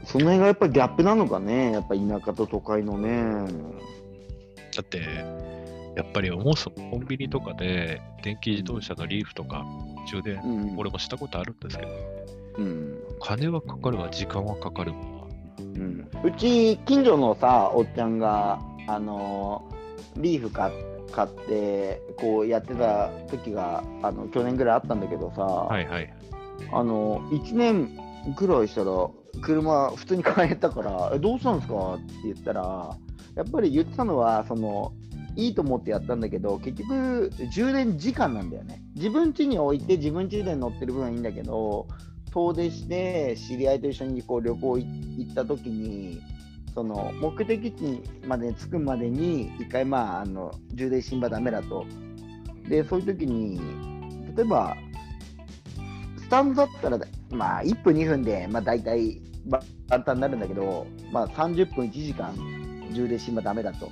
その辺がやっぱりギャップなのかね、やっぱ田舎と都会のね。だって、やっぱり思うそコンビニとかで電気自動車のリーフとか充電、うん。俺もしたことあるんですけど、うん。金はかかるわ、時間はかかるわ。うん、うち、近所のさ、おっちゃんが、あのーリーフ買買って、こうやってた時が、あの去年ぐらいあったんだけどさ、はいはい。あの1年ぐらいしたら、車、普通に買えたから、えどうしたんですか？って言ったら、やっぱり言ってたのは、そのいいと思ってやったんだけど、結局、充電時間なんだよね。自分家に置いて、自分家で乗ってる分はいいんだけど、遠出して、知り合いと一緒にこう旅行行った時に、その目的地まで着くまでに、一回、まあ、あの充電しんばダメだと。で、そういう時に、例えば、スタンドだったら、まあ、1分、2分で、まあ、大体ば簡単になるんだけど、まあ、30分、1時間充電しんばダメだと。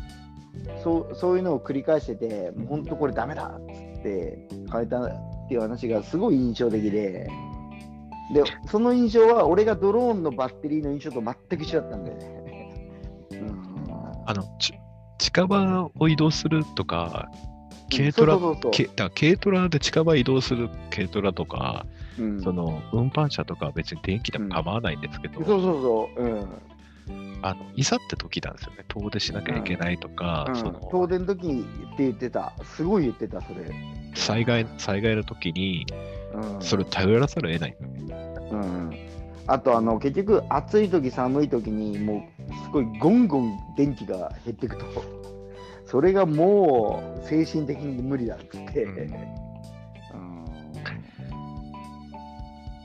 そうそういうのを繰り返してて、もう本当これダメだっつって変えたっていう話がすごい印象的で、で、その印象は俺がドローンのバッテリーの印象と全く一緒だったんだよね。うんあの、ち近場を移動するとか、軽トラ、軽トラで近場移動する軽トラとか、そう、うんその運搬車とかは別に電気でも構わないんですけど、そうそうそう、うん。あのいざって時なんですよね。遠出しなきゃいけないとか、うんその東電の時にって言ってた。すごい言ってた、それ。災害災害の時に、うん、それを頼らざるを得ない。うん。あと、あの、結局、暑い時、寒い時に、もう、すごいゴンゴン電気が減っていくと。それがもう、精神的に無理だっつって。うん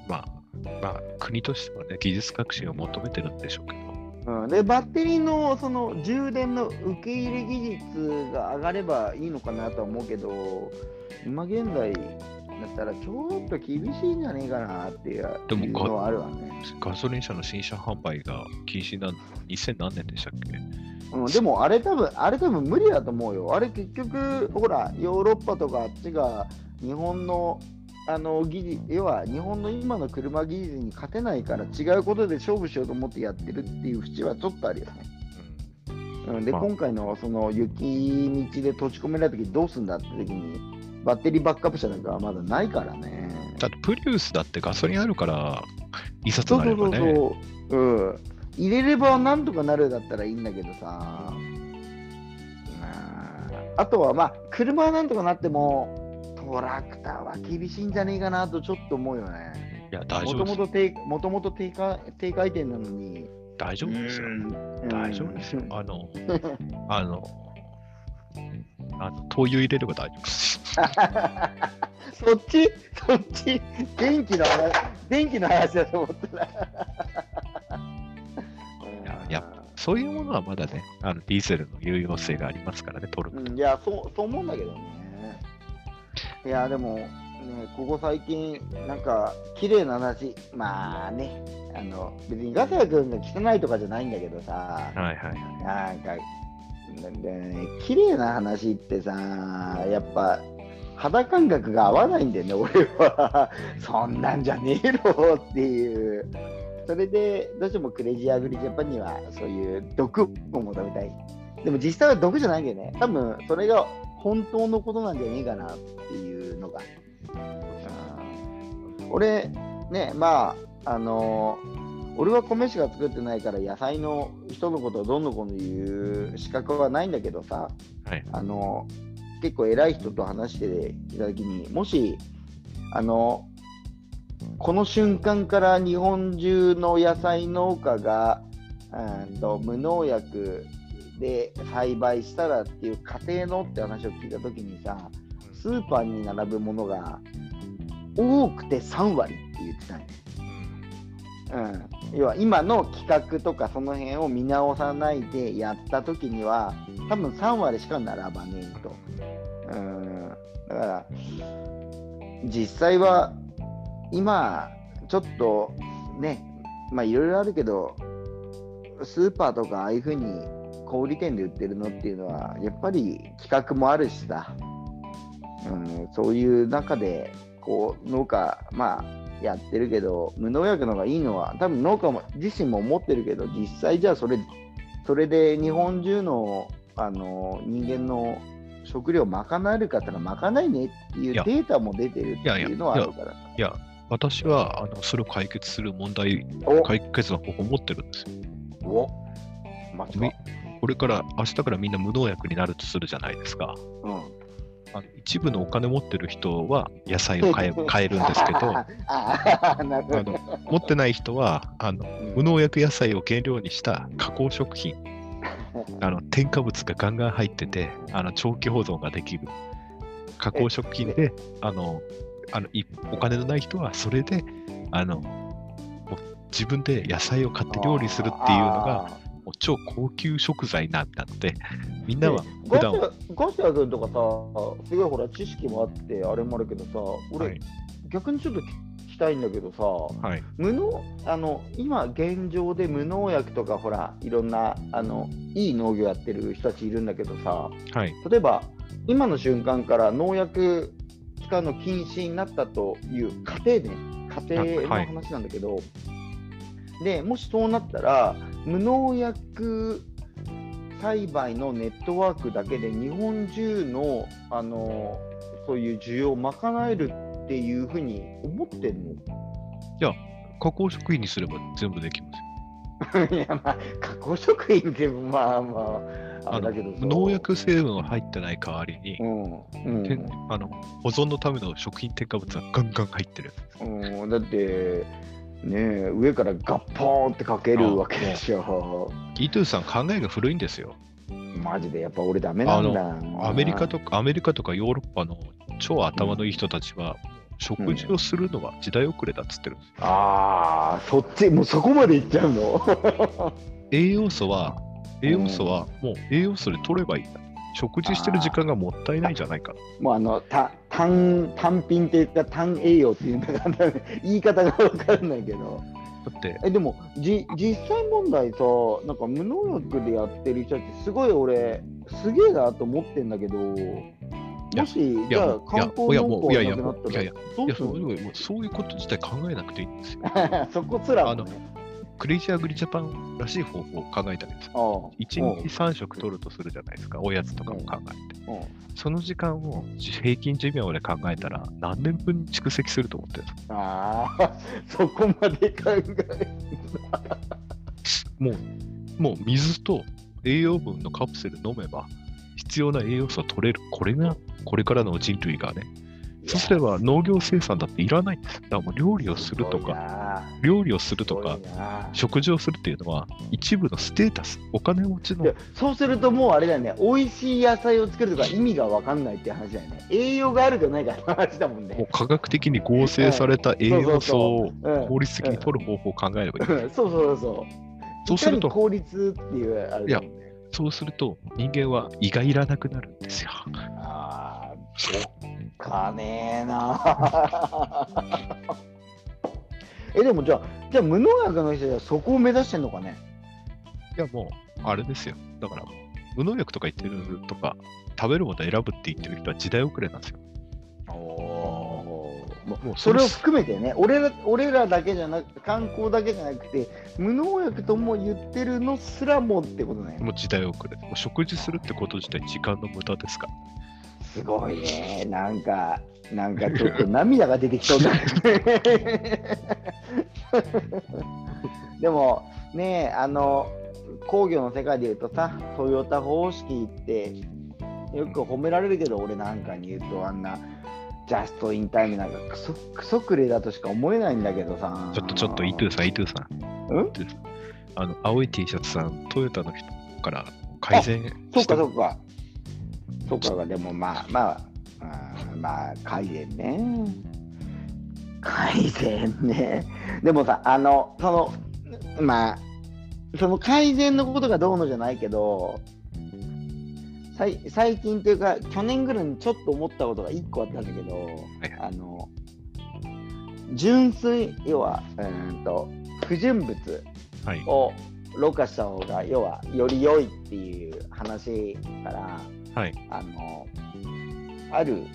まあ、まあ、国としてはね、技術革新を求めてるんでしょうけど、うん、でバッテリーのその充電の受け入れ技術が上がればいいのかなとは思うけど、今現在だったらちょっと厳しいんじゃねえかなっていうのはあるわね。ガソリン車の新車販売が禁止な2000何年でしたっけ？うん、でもあれ多分、あれ多分無理だと思うよ。あれ結局、ほら、ヨーロッパとかあっちが日本のあの技術、要は日本の今の車技術に勝てないから違うことで勝負しようと思ってやってるっていう節はちょっとあるよね。うん、で、まあ今回のその雪道で閉じ込められた時どうすんだって時に、バッテリーバックアップ車なんかはまだないからね。だってプリウスだってガソリンあるから、いざそうそうとなればね。そうそう、うん。入れればなんとかなるだったらいいんだけどさ。まああとはまあ、車はなんとかなっても、トラクターは厳しいんじゃねえかなとちょっと思うよね。いや、大も丈夫ですよ。ともと低もともと低下低回転なのに。大丈夫ですよ。うん大丈夫ですよ。あの、あの、あの灯油入れれば大丈夫です。そっち？そっち？電気の話電気の話だと思ったら。ややそういうものはまだね、あのディーゼルの有用性がありますからね、トルクと。うん、いやそう、そう思うんだけどね。いや、でも、ね、ここ最近、なんか、綺麗な話、まあね、あの別にガサヤ君が汚いとかじゃないんだけどさ、はいはいはい。なんか、ね、綺麗な話ってさ、やっぱ、肌感覚が合わないんだよね、俺は。そんなんじゃねえろっていう。それで、どうしてもクレイジーアグリジャパンには、そういう毒を求めたい。でも実際は毒じゃないんだよね。多分、それが本当のことなんじゃねえかなっていうのが。うん俺、ね、まあ、あの俺は米しか作ってないから野菜の人のことをどんどんこの言う資格はないんだけどさ、はいあの結構偉い人と話していた時にもしあのこの瞬間から日本中の野菜農家がうんと無農薬で栽培したらっていう家庭のって話を聞いた時にさスーパーに並ぶものが多くて3割って言ってたんですうん、要は今の企画とかその辺を見直さないでやった時には多分3割しか並ばねえと。うん、だから実際は今ちょっとねまあいろいろあるけどスーパーとかああいうふうに小売店で売ってるのっていうのはやっぱり企画もあるしさ、うん、そういう中でこう農家まあやってるけど無農薬の方がいいのは多分農家も自身も思ってるけど実際じゃあそれそれで日本中のあの人間の食料賄えるかって言ったら賄えねえっていうデータも出てるっていうのはあるから。いや、私はあのそれを解決する問題、お。解決の方法を持ってるんですよ。お。マジか。みこれから、明日からみんな無農薬になるとするじゃないですか。うんあの一部のお金持ってる人は野菜を買え買えるんですけど、ああなるほど。持ってない人はあの無農薬野菜を原料にした加工食品、あの添加物がガンガン入ってて、あの長期保存ができる加工食品で、あのあのいお金のない人はそれであの自分で野菜を買って料理するっていうのがあもう超高級食材なんだって、みんー。なはで普段ガスガスヤ君とかさ、すごいほら知識もあって、あれもあるけどさ、俺、はい。逆にちょっと聞きたいんだけどさ、はい。無農あの今現状で無農薬とかほらいろんなあのいい農業やってる人たちいるんだけどさはい。例えば今の瞬間から農薬使うの禁止になったという家庭ね家庭のはい。話なんだけど、でもしそうなったら無農薬栽培のネットワークだけで日本中のあのそういう需要を賄えるっていうふうに思ってるの？加工食品にすれば全部できますよ。いや、まあ、加工食品って、まあまあ、ああだけどさ農薬成分が入ってない代わりに、うん。うんあの保存のための食品添加物がガンガン入ってる。うん、だって、ねえ、上からガッポーンってかけるわけでしょ。イートゥーさん考えが古いんですよ。マジでやっぱ俺ダメなんだ。アメリカとかアメリカとかヨーロッパの超頭のいい人たちは、食事をするのは時代遅れだっつってるんですよ。ああ、そっち、もうそこまでいっちゃうの？栄養素は、栄養素はもう栄養素で取ればいいんだ。食事してる時間がもったいないじゃないか。もうあの、た単単品っていうか単栄養っていうんだから、言い方がわかんないけど。だって、え、でも、じ実際問題さ、なんか無農薬でやってる人ってすごい俺、すげえなと思ってんだけど、もし、いや、じゃあもういや観光いや、もう、いやいや、農家がなくなったらもういやいや、いやそういうこと自体考えなくていいんですよ。そこすらも、ね、クレイジーアグリジャパンらしい方法を考えたんですよ。ああ1日3食取るとするじゃないですか、おやつとかも考えて。その時間を平均寿命で考えたら、何年分蓄積すると思ってるんですか？ああ、そこまで考えもう、もう水と栄養分のカプセル飲めば、必要な栄養素は取れる。これが、これからの人類がね。そうすれば農業生産だっていらないんです。だからもう料理をするとか、か料理をするとか、食事をするっていうのは、一部のステータス、お金持ちのでそうするともうあれだよね、美味しい野菜を作るとか意味が分かんないって話だよね。栄養があるかないかの話だもんもうね。科学的に合成された栄養素をうん効率的に取る方法を考えればいい。うんそうそうそう。そうすると効率っていうあれだもんね。そうすると人間は胃がいらなくなるんですよ。ああ、かねえな。え、でもじゃあ、じゃあ無農薬の人はそこを目指してんのかね？いやもう、あれですよ。だから、無農薬とか言ってるとか、食べるもの選ぶって言ってる人は時代遅れなんですよ。ももうそれを含めてね俺ら、俺らだけじゃなく観光だけじゃなくて、無農薬とも言ってるのすらもってことね。もう時代遅れ。もう食事するってこと自体時間の無駄ですから。すごいね。なんか、なんかちょっと涙が出てきそうだね。でも、ねあの、工業の世界で言うとさ、トヨタ方式って、よく褒められるけど、俺なんかに言うと、あんな、ジャストインタイムなんかクソクソくらえだとしか思えないんだけどさ。ちょっとちょっと、イトゥーさん、イトゥーさん。うんあの、青い T シャツさん、トヨタの人から改善そっしたかそっか。そっか、でもまあまあ、うんまあ改善ね。改善ね。でもさ、あの、その、まあ、その改善のことがどうのじゃないけど、さい最近というか、去年ぐらいにちょっと思ったことが1個あったんだけど、はいあの、純粋、要は、うーんと、不純物はい。をろ過した方が要はより良いっていう話からはい。あのある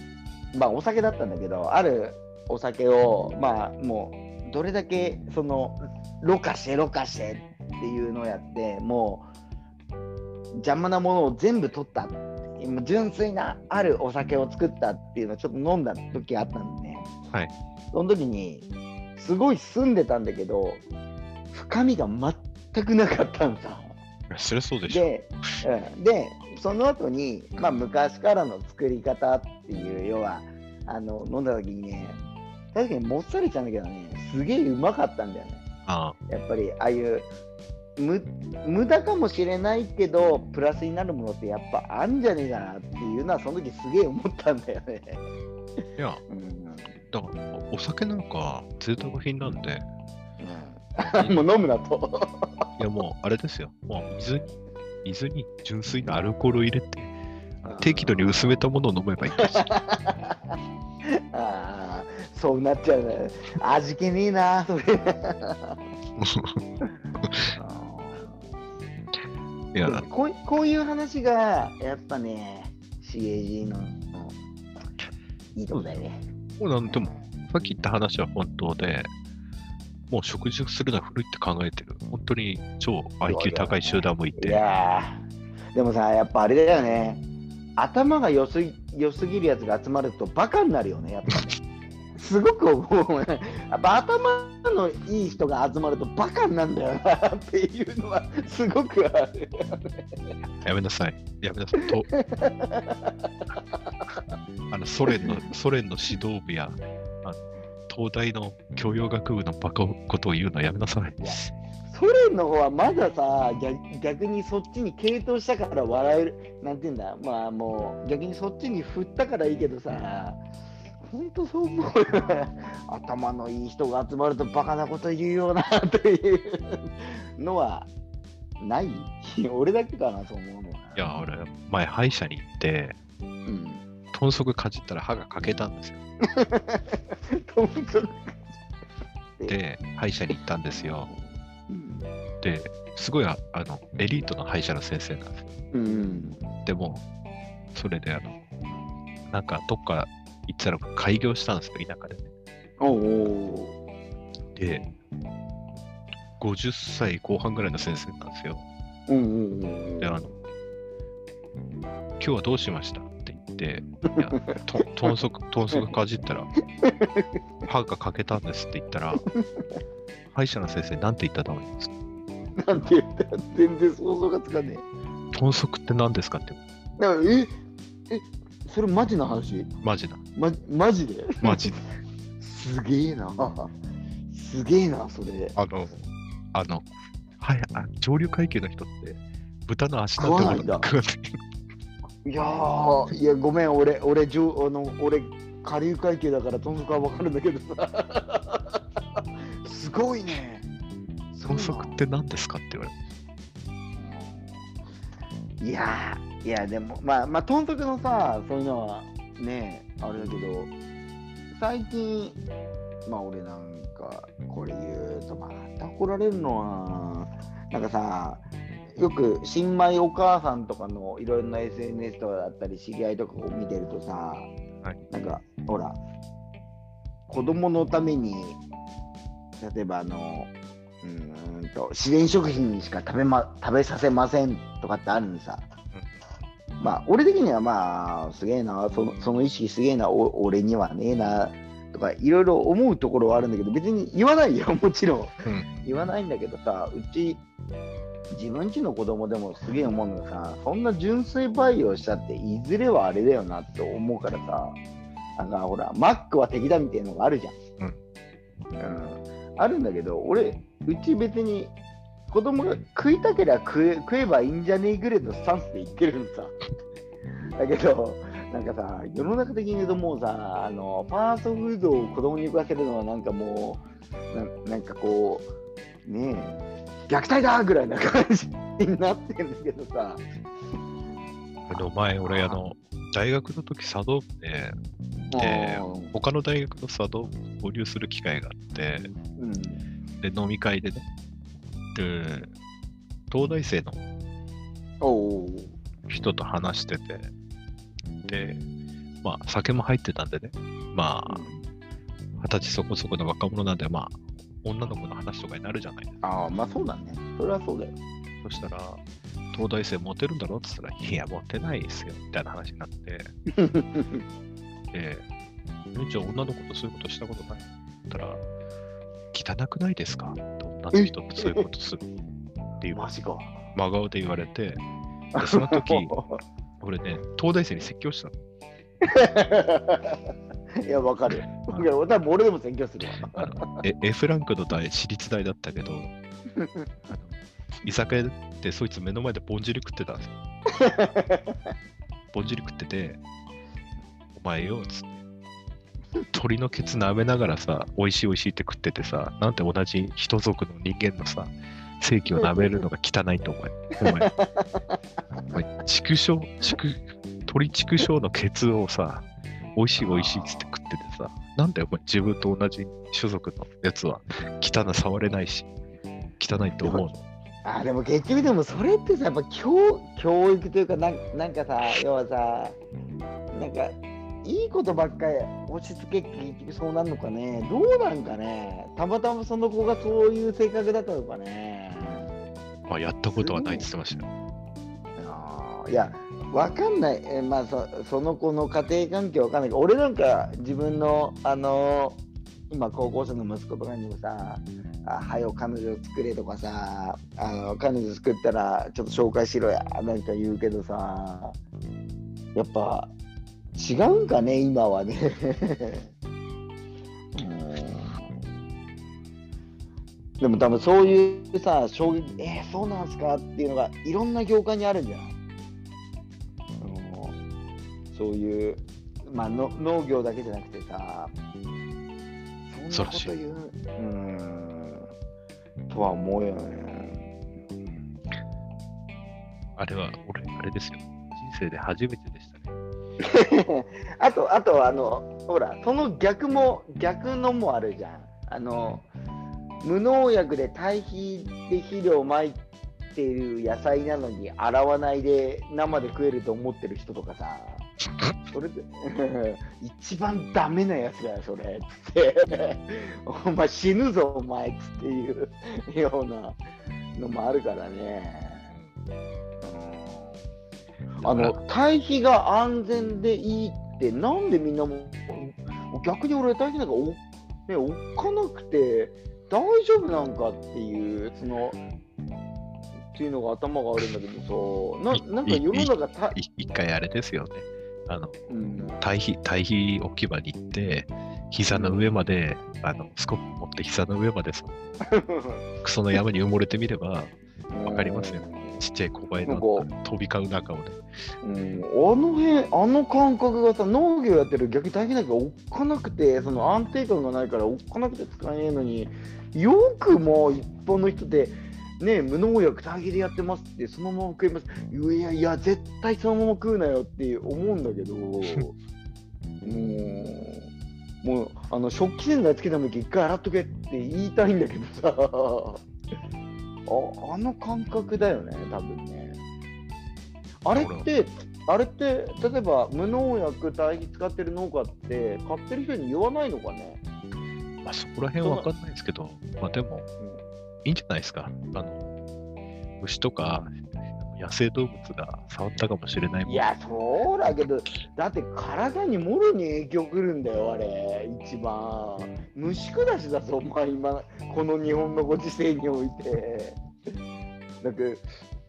まあお酒だったんだけどあるお酒をまあもうどれだけそのろ過してろ過してっていうのをやってもう邪魔なものを全部取った今純粋なあるお酒を作ったっていうのをちょっと飲んだ時があったんでねはい。その時にすごい澄んでたんだけど深みが全くなかったんさ。そりゃそうでしょ。で,、うん、でその後に、まあ、昔からの作り方っていう要はあの飲んだ時にね確かにもっさりしたんだけどねすげえうまかったんだよねあやっぱりああいう無無駄かもしれないけどプラスになるものってやっぱあんじゃねえかなっていうのはその時すげえ思ったんだよね。あ。いや、うんだから、お酒なんか贅沢品なんで、うん、もう飲むなと。いやもうあれですよ。もう水に、水に純粋なアルコールを入れて、適度に薄めたものを飲めばいいんですよ。ああ、そうなっちゃうね。味気ねえな、それ。いや、こうこういう話が、やっぱね、CAG のいいとこだよね。もうなんでも、さっき言った話は本当で、もう食事をするのは古いって考えてる。本当に超 IQ 高い集団もいいて、やーでもさ、やっぱあれだよね。頭が良すぎ良すぎるやつが集まるとバカになるよね、やっぱね。すごく思うね。やっぱ頭のいい人が集まるとバカなんだよなっていうのはすごくある。やめなさい。やめなさい。と あのソ連のソ連の指導部や東大の教養学部のバカことを言うのはやめなさい。ソ連の方はまださ逆、逆にそっちに傾倒したから笑える、なんていうんだ、まあもう逆にそっちに振ったからいいけどさ、本当そう思うよね。頭のいい人が集まるとバカなこと言うよなというのはない 俺だけかなと思うのよいや、俺、前歯医者に行って、うん。豚足かじったら歯が欠けたんですよ。本当だで、歯医者に行ったんですよ。うんで、すごいああのエリートの歯医者の先生なんですよ。うん。でも、それであの、なんかどっか行ったら開業したんですよ、田舎でね。おおで、50歳後半ぐらいの先生なんですよ。ー。うんうんうんで、あの、今日はどうしました？って豚足、豚足かじったら、歯が欠けたんですって言ったら、歯医者の先生、なんて言ったと思います？かなんて言った？ら全然想像がつかね豚足って何ですかって、からえ？え？それマジな話？マジな、ま、マジで？マジで。すげえな。すげえな、それ。あの、あの、はい、あ上流階級の人って、豚の足なんて食わないんだいいやー、いや、ごめん、俺、俺、じゅあの俺、下流階級だから、豚足はわかるんだけどさ。すごいね。豚足って何ですかって言われて、いやー、いや、でも、まあ、まあ、豚足のさ、そういうのはね、あれだけど、最近、まあ、俺なんか、これ言うと、また怒られるのは、なんかさ、よく新米お母さんとかのいろいろな SNS とかだったり、知り合いとかを見てるとさ、はいなんか、ほら、子供のために、例えばあの、うーんと自然食品しか食べ,、ま、食べさせませんとかってあるのさ。まあ、俺的にはまあ、すげえな、そのその意識すげえな、お俺にはねえな、とか、いろいろ思うところはあるんだけど、別に言わないよ、もちろん。うん言わないんだけどさ、うち、自分ちの子供でもすげえ思うのがさ、そんな純粋培養したって、いずれはあれだよなって思うからさ、なんかほら、マックは敵だみたいなのがあるじゃん。うん。あるんだけど、俺、うち別に子供が食いたけりゃ食え食えばいいんじゃねえぐらいのスタンスで言ってるのさ。だけど、なんかさ、世の中的に言うともうさ、あのファーストフードを子供に食わせるのはなんかもう、ななんかこう、ねえ、虐待だぐらいな感じになってるんだけどさ。あの前、俺、あの、大学の時茶道部で、でうん他の大学の茶道部と交流する機会があって、うん。で、飲み会でね、で、東大生の人と話してて、で、まあ、酒も入ってたんでね、まあ、二十歳そこそこの若者なんで、まあ、女の子の話とかになるじゃないですか。ああ、まあそうだね。それはそうだよ。そしたら、東大生モテるんだろって言ったら、いや、モテないですよ、みたいな話になって、で、えじゃあ女の子とそういうことしたことない？って言ったら、汚くないですか？って女の人ってそういうことするっていうマジか。真顔で言われて、でその時 俺ね、東大生に説教したの。いや、わかるよ。いや、多分俺でも選挙するわ。え F ランクの大私立大だったけど、居酒屋でそいつ目の前でぼんじり食ってたんですよ。ぼんじり食ってて、お前よ、つって。鳥のケツ舐めながらさ、美味しい美味しいって食っててさ、なんで同じ人族の人間のさ、正規を舐めるのが汚いとお前。お前、お前畜生、畜、鳥畜生のケツをさ、美味しい美味しいっつって食っててさ、なんでお前自分と同じ種族のやつは。汚い触れないし、汚いと思うの。あでも結局でもそれってさやっぱ教教育というかなんなんかさ要はさなんかいいことばっかり押し付け結局そうなんのかね。どうなんかね。たまたまその子がそういう性格だったのかね。まあ、やったことはないって言ってましたよ。あいや、わかんない、えまあそ、その子の家庭環境わかんないけど、俺なんか自分の、あの今、高校生の息子とかにもさ、あはよ、彼女作れとかさ、あの彼女作ったらちょっと紹介しろや、なんか言うけどさ、やっぱ違うんかね、今はね。でも多分そういうさ、衝撃、えー、そうなんすか？っていうのがいろんな業界にあるんじゃない？そういう、まあの、農業だけじゃなくてさ、そんなこと言う、うん、とは思うよね。あれは、俺、あれですよ。人生で初めてでしたね。あと、あと、あの、ほら、その逆も、逆のもあるじゃん。あの、無農薬で堆肥で肥料をまいてる野菜なのに洗わないで生で食えると思ってる人とかさ、それで 一番ダメなやつだよ、それつって、お前死ぬぞ、お前つっていうようなのもあるからね。うんあの堆肥が安全でいいって、なんでみんなも、逆に俺、堆肥なんかお、ね、おっかなくて大丈夫なんかっていう、その、っていうのが頭があるんだけどさ、ななんか世の中た、い一回あれですよね。あの、うん、堆肥、堆肥置き場に行って、膝の上まで、あの、スコップ持って膝の上までその クソの山に埋もれてみれば、わかりますよ。ちっちゃい小林の飛び交う中をね。うん、あの辺、あの感覚がさ、農業やってる逆に大変なんかおっかなくて、その安定感がないからおっかなくて使えないのに、よくもう一般の人で、ね、無農薬大義でやってますって、そのまま食えます。いやいや、絶対そのまま食うなよって思うんだけど、もう、もうあの食器洗剤つけた時一回洗っとけって言いたいんだけどさ、ああの感覚だよね、多分ね。あれって、あれって、例えば無農薬堆肥使ってる農家って、買ってる人に言わないのかね？まあ、そこら辺はわかんないですけど、まあでも、いいんじゃないですか？あの、虫とか野生動物が触ったかもしれないもんいや、そうだけど、だって体にもろに影響くるんだよ、あれ、一番。虫下しだぞ、お前、今、この日本のご時世において。だけど、ね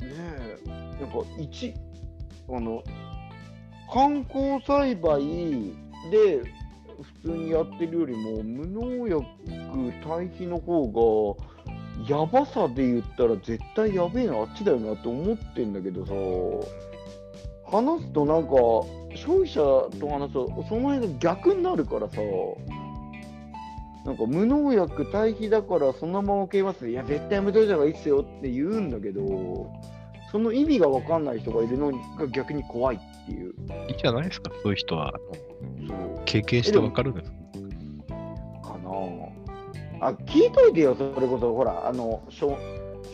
え、なんか、一、あの、観光栽培で普通にやってるよりも、無農薬堆肥の方が、やばさで言ったら絶対やべえなあっちだよなって思ってんだけどさ。話すとなんか消費者と話すとその辺が逆になるからさ。なんか無農薬堆肥だからそのまま食えますいや絶対やめといた方がいいっすよって言うんだけどその意味が分かんない人がいるのが逆に怖いっていう。いいじゃないですか、そういう人は。経験してわかるんです。あ聞いといてよそれこそ。ほらあの小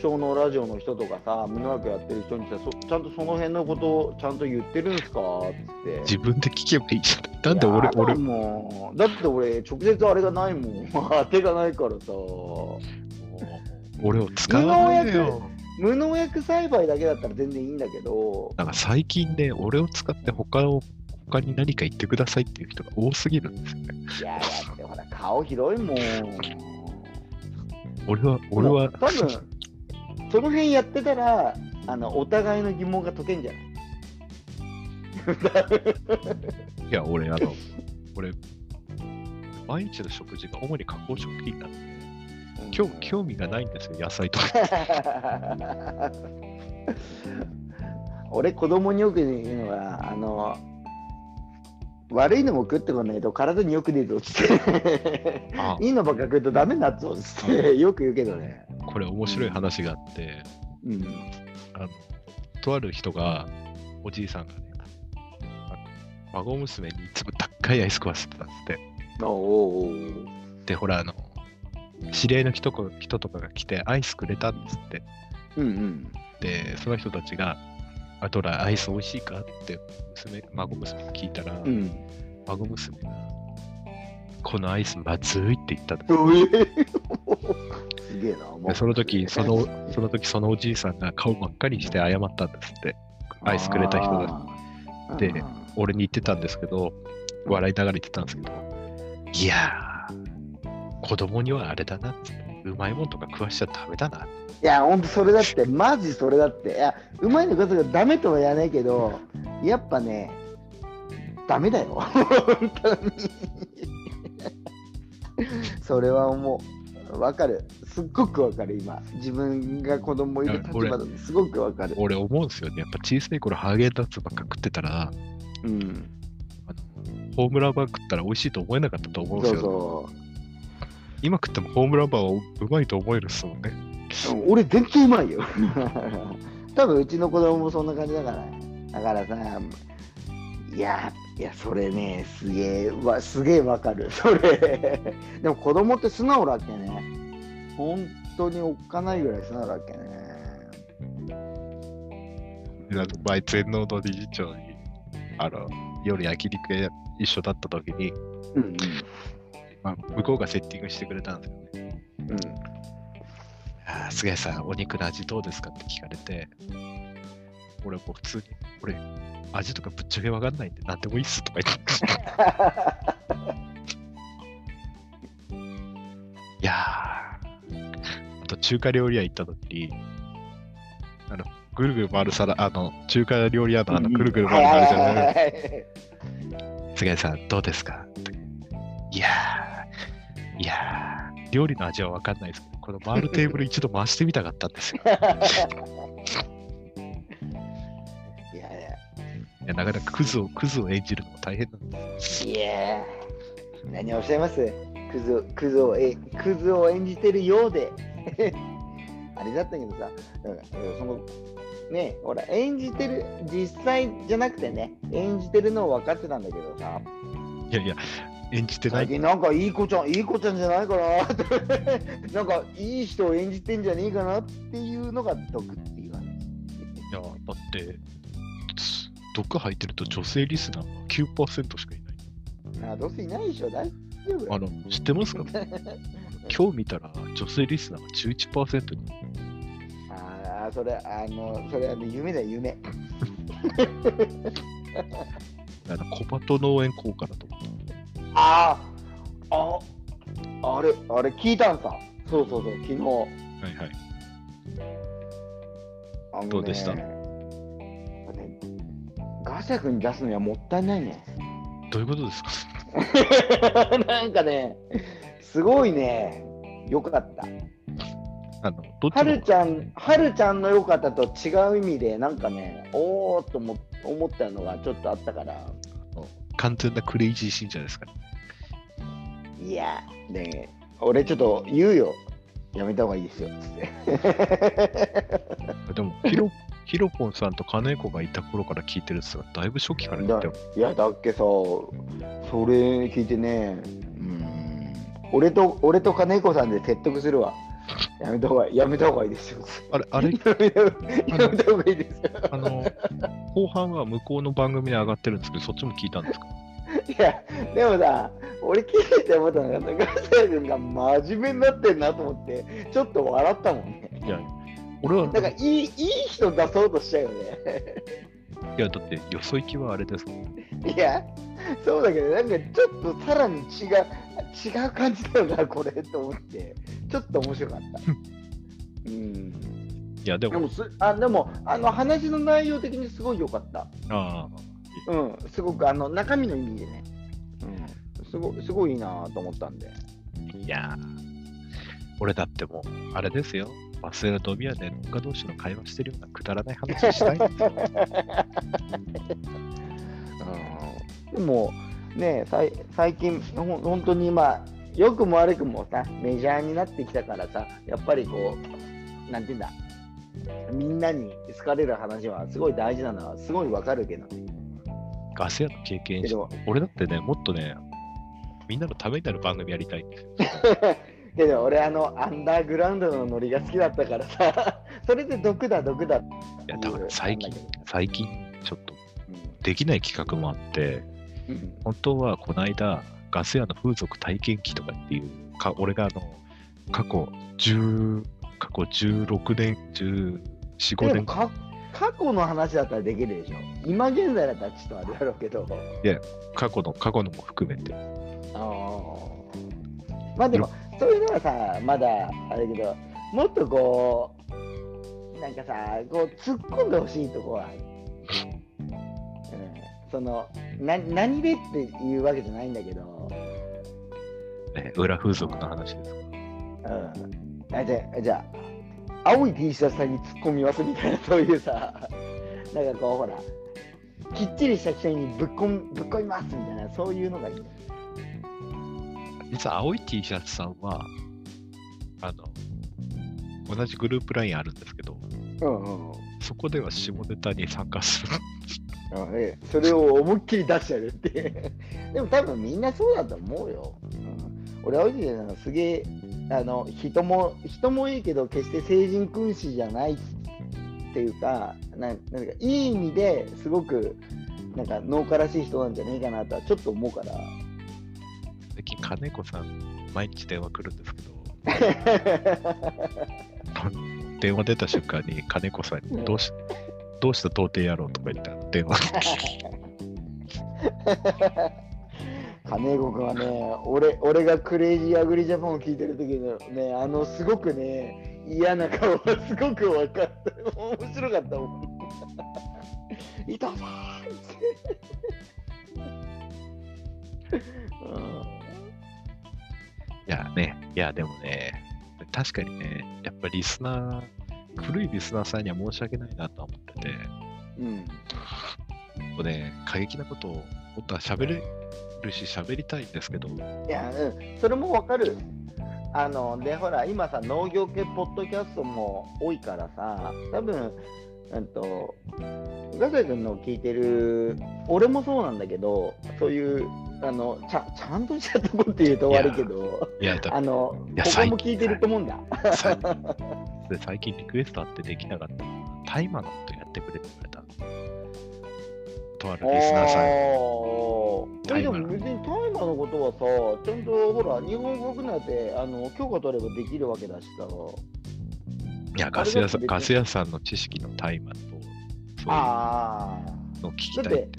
小脳ラジオの人とかさ無農薬やってる人にさそちゃんとその辺のことをちゃんと言ってるんすかって。自分で聞けばいいじゃん。なんで俺俺、もうだって俺直接あれがないもん。当てがないからさ。俺を使わないでよ。無農薬栽培だけだったら全然いいんだけど。なんか最近ね、俺を使って他を、他に何か言ってくださいっていう人が多すぎるんですよね。いやだってほら顔広いもん俺は、俺は、多分その辺やってたらあのお互いの疑問が解けんじゃない？いや、俺、あの、俺、毎日の食事が主に加工食品なんで、興興味がないんですよ、野菜とか。俺子供によく言うのはあの悪いのも食ってこないと体によくねえぞっつって。あ。いいのばっか食うとダメになっぞっつってよく言うけどね、これ面白い話があって、うん、あの、とある人が、おじいさんがね、孫娘にいつも高いアイス食わせてたんですって。おおおで、ほら、あの、知り合いの人と人とかが来てアイスくれたんですって。うんうん。で、その人たちが、あとらアイス美味しいかって娘、孫娘に聞いたら、うん。孫娘が、このアイスまずいって言ったんですすげえなその時、その、その時そのおじいさんが顔真っ赤にして謝ったんですって。アイスくれた人が。がで俺に言ってたんですけど、笑いながら言ってたんですけど、いやー、子供にはあれだなっつって、うまいもんとか食わしちゃダメだな。いや、ほんとそれだって、マジそれだって。いや、うまいのことがダメとは言わないけど、やっぱね、ダメだよ。本当に。それは思う。わかる。すっごくわかる、今。自分が子供いる立場だとすごくわかる。俺思うんですよね。やっぱ小さい頃ハーゲンダッツばっか食ってたら、うん。ホームランバー食ったら美味しいと思えなかったと思うんでそうすよ。そ今食ってもホームランバーをうまいと思えるっすもんね。う。俺、全然うまいよ。多分うちの子供もそんな感じだから。だからさ、いや、いや、それね、すげえ、わすげえわかる。それ。でも子供って素直だっけね。本当におっかないぐらい素直だっけね。であの前、全農の理事長に、あの、夜焼肉屋一緒だった時に、うんまあ、向こうがセッティングしてくれたんですよね。うん。あー菅谷さん、お肉の味どうですか？って聞かれて、俺もう普通に、俺、味とかぶっちゃけわかんないんで、なんでもいいっすとか言って。いやー、あと中華料理屋行った時に、あの、ぐるぐる回る皿、あの、中華料理屋のあの、ぐるぐる回る皿じゃないはい。菅谷さん、どうですか？っていやー、いやー、料理の味は分かんないですけど、この回るテーブル一度回してみたかったんですよ。いやいいやなかなかクズを、クズを演じるのも大変なんです。や、いや、何をおっしゃいます？クズクズをえクズを演じてるようで。あれだったけどさ、なんかそのね、ほら、演じてる、実際じゃなくてね、演じてるのは分かってたんだけどさ、いやいや、演じてない。最近なんかいい子ちゃん、いい子ちゃんじゃないかなって、なんかいい人を演じてんじゃねえかなっていうのが毒っていう話。いや、だって、つ毒吐いてると女性リスナーが9%しかいない。あどうせいないでしょ、大丈夫あの、知ってますか？今日見たら女性リスナーが11%に。ああ、それ、あの、それはね、夢だよ、夢。あの小鳩農園効果だと思う。ああ、あ、あれ、あれ聞いたんさ。そうそうそう、昨日。はいはい。あのねどうでした？ねガセ君に出すにはもったいないね。どういうことですか？なんかね、すごいね、よかった。あの、はのるちゃん、はるちゃんのよかったと違う意味で、なんかね、おーっと思思ったのがちょっとあったから、完全なクレイジー信者ですから。いや、ね、俺ちょっと言うよ。やめた方がいいですよ。つって。でも、ヒロヒロポンさんと金子がいた頃から聞いてるっすが、だいぶ初期から聞いてもいや、だっけさ、それ聞いてね、うん、俺と、俺と金子さんで説得するわ。やめた方がいい、やめた方がいいですよ。あれ、あれ、やめたやめた方がいいですよ。あの、後半は向こうの番組に上がってるんですけど、そっちも聞いたんですか？いや、でもさ、俺聞いて思ったのが、ガセ君が真面目になってんなと思って、ちょっと笑ったもんね。いや、俺は、なんかいい、いい人出そうとしちゃうよね。いや、だって、よそ行きはあれですもん。いや、そうだけど、なんかちょっとさらに違う、違う感じだよな、これと思って、ちょっと面白かった。うん。いや、でも、でもす、あでもあの話の内容的にすごい良かった。あうん、すごくあの中身の意味でね。うん、すごすごいいいなと思ったんで。あ、いやー、俺だってもう、あれですよ。バスへの飲み屋で農家同士の会話してるようなくだらない話したいんですよ。うん、でも、ねさい最近、本当に今、良くも悪くもさ、メジャーになってきたからさ、やっぱりこう、なんていうんだ、みんなに好かれる話はすごい大事なのはすごいわかるけどね。ガス屋の経験して俺だってね、もっとね、みんなのためになる番組やりたいんですよ。けど俺あのアンダーグラウンドのノリが好きだったからさ それで毒だ毒だいや、だから最近最近、ちょっとできない企画もあって、うんうん本当はこの間、ガス屋の風俗体験記とかっていう、か俺があの、過去10、過去16年、14、5年、でもか過去の話だったらできるでしょ。今現在だったらちょっとあれだろうけど。過去の、過去のも含めて。ああ。まあでも、そういうのはさ、まだあれだけど、もっとこう、なんかさ、こう突っ込んでほしいとこは、うん、そのな、何でっていうわけじゃないんだけど、ね、裏風俗の話ですか？うん。あじゃあ、じゃあ、青い T シャツさんに突っ込みますみたいな、そういうさ、なんかこう、ほら、きっちりした人にぶっこんぶっ込みますみたいな、そういうのがいいんだよ。実は青い T シャツさんは、あの、同じグループラインあるんですけど、うんうんそこでは下ネタに参加する。うん。ええそれを思いっきり出しちゃうって。でも多分みんなそうだと思うよ。うん、俺、青い T シャツさんすげえ、あの、人も、人もいいけど、決して成人君子じゃないっていうか、ななんかいい意味ですごく、なんか農家らしい人なんじゃねえかなとはちょっと思うから。最近、金子さん、毎日電話来るんですけど、電話出た瞬間に金子さんに、どうし、どうした童貞野郎とか言ったら電話 金子君はね俺、俺がクレイジーアグリジャパンを聞いてる時のね、あのすごくね、嫌な顔がすごく分かった。面白かったもん。いたぞーって。いやね、いやでもね、確かにね、やっぱリスナー、古いリスナーさんには申し訳ないなとは思ってて、うん。ね、過激なことを本当は喋れるし喋りたいんですけど、いや、うん、それもわかる。あの、で、ほら、今さ、農業系ポッドキャストも多いからさ、多分、うんと、ガサイ君の聞いてる、俺もそうなんだけど、そういう、あの、ちゃちゃんとしたとこって言うと悪いけど、いや、だあの、いやここも聞いてると思うんだ。最で最近リクエストあってできなかったのは大麻のことやってくれって言われた。とあるリスナーさんえでも別に大麻のことはさ、ちゃんとほら、日本国内であの許可取ればできるわけだしさ。いや、ガス屋さん、ガス屋さんの知識の大麻と、そういうあのを聞きたいって。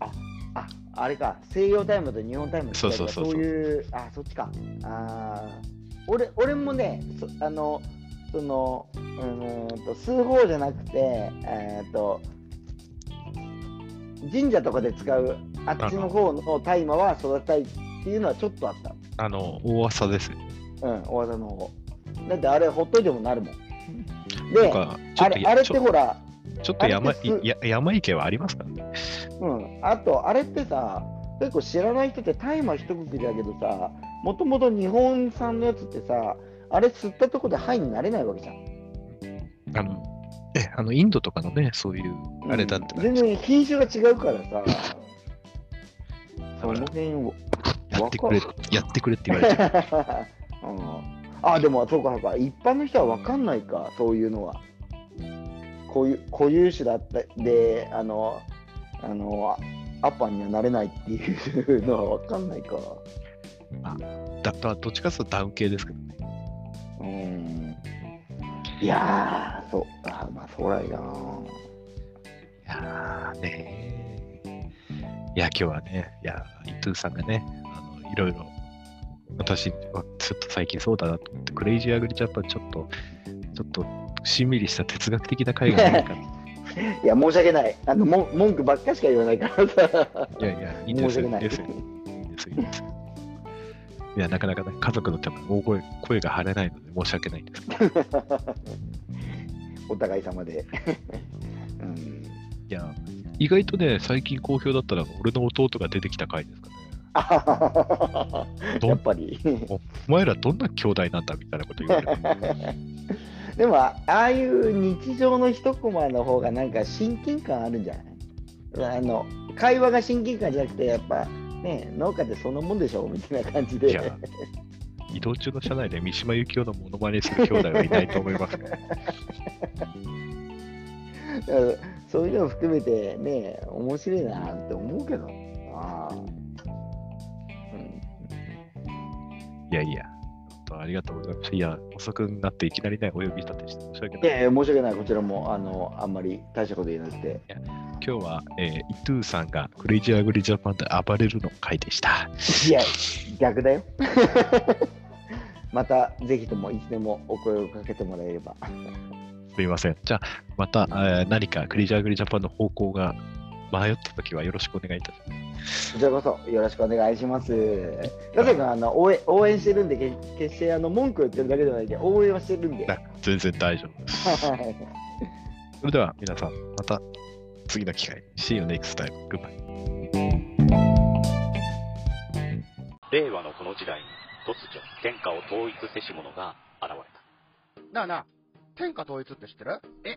あ、あ、あれか、西洋タイムと日本タイムってそうそうそうそういう、あ、そっちか。あー俺俺もね、そあの、その、うーんと、数法じゃなくて、えーっと、神社とかで使うあっちの方の大麻は育てたいっていうのはちょっとあった。あの、大噂ですよ。うん、大技の方。だってあれ、ほっといてもなるもん。で、あれあれってほら、ちょっと山山池はありますか？らね。うん、あと、あれってさ、結構知らない人って大麻一口だけどさ、もともと日本産のやつってさ、あれ吸ったとこで肺になれないわけじゃん。あの、え、あの、インドとかのね、そういう、あれだってうん全然品種が違うからさ、その辺を。やってくれ、やってくれって言われちゃう。うん、あ、でもそうかそうか、一般の人は分かんないか、そういうのは。固有固有種だったで、あの、あの、アッパーにはなれないっていうのは分かんないか。だだどっちかというとダウン系ですけどね。うん。いやー、そう、あまあ、そうらいな。いやーねーいや、今日はね、いや、伊藤さんがね、あのいろいろ、私はちょっと最近そうだなと思って、クレイジーアグリジャパンちょっと、ちょっとしんみりした哲学的な会がないか いや、申し訳ない。あの、も文句ばっかしか言わないからさ。いやいや、いいんですよ、い申し訳ないいいですよ、いいんですよ。いや、なかなかね、家族のために大声声が張れないので申し訳ないんですけど、お互い様で。うん、いや、意外とね、最近好評だったのが、俺の弟が出てきた回ですかね。やっぱり。お前らどんな兄弟なんだみたいなこと言われて。でも、ああいう日常の一コマの方がなんか親近感あるんじゃない？あの会話が親近感じゃなくて、やっぱね、農家ってそんなもんでしょみたいな感じで。移動中の車内で三島由紀夫のモノマネする兄弟はいないと思いますね。そういうのを含めてね、面白いなって思うけどな。うんいやいや、本当ありがとうございます。いや、遅くなっていきなりね、お呼び立てして申し訳ない。いやいや、申し訳ない、こちらもあのあんまり大したこと言えなくて。今日は、えー、イトゥーさんがクレイジーアグリジャパンで暴れるの回でした。いや、逆だよ。またぜひともいつでもお声をかけてもらえれば。すみません。じゃあ、また、えー何かクレイジーアグリジャパンの方向が迷ったときはよろしくお願いいたします。こちらこそよろしくお願いします。なぜかあの応援応援してるんで、け決してあの文句言ってるだけじゃないで、応援はしてるんで。な全然大丈夫です。はいそれでは皆さん、また次の機会に。See you next time. Goodbye. 令和のこの時代に突如天下を統一せし者が現れたなあなあ、天下統一って知ってる？え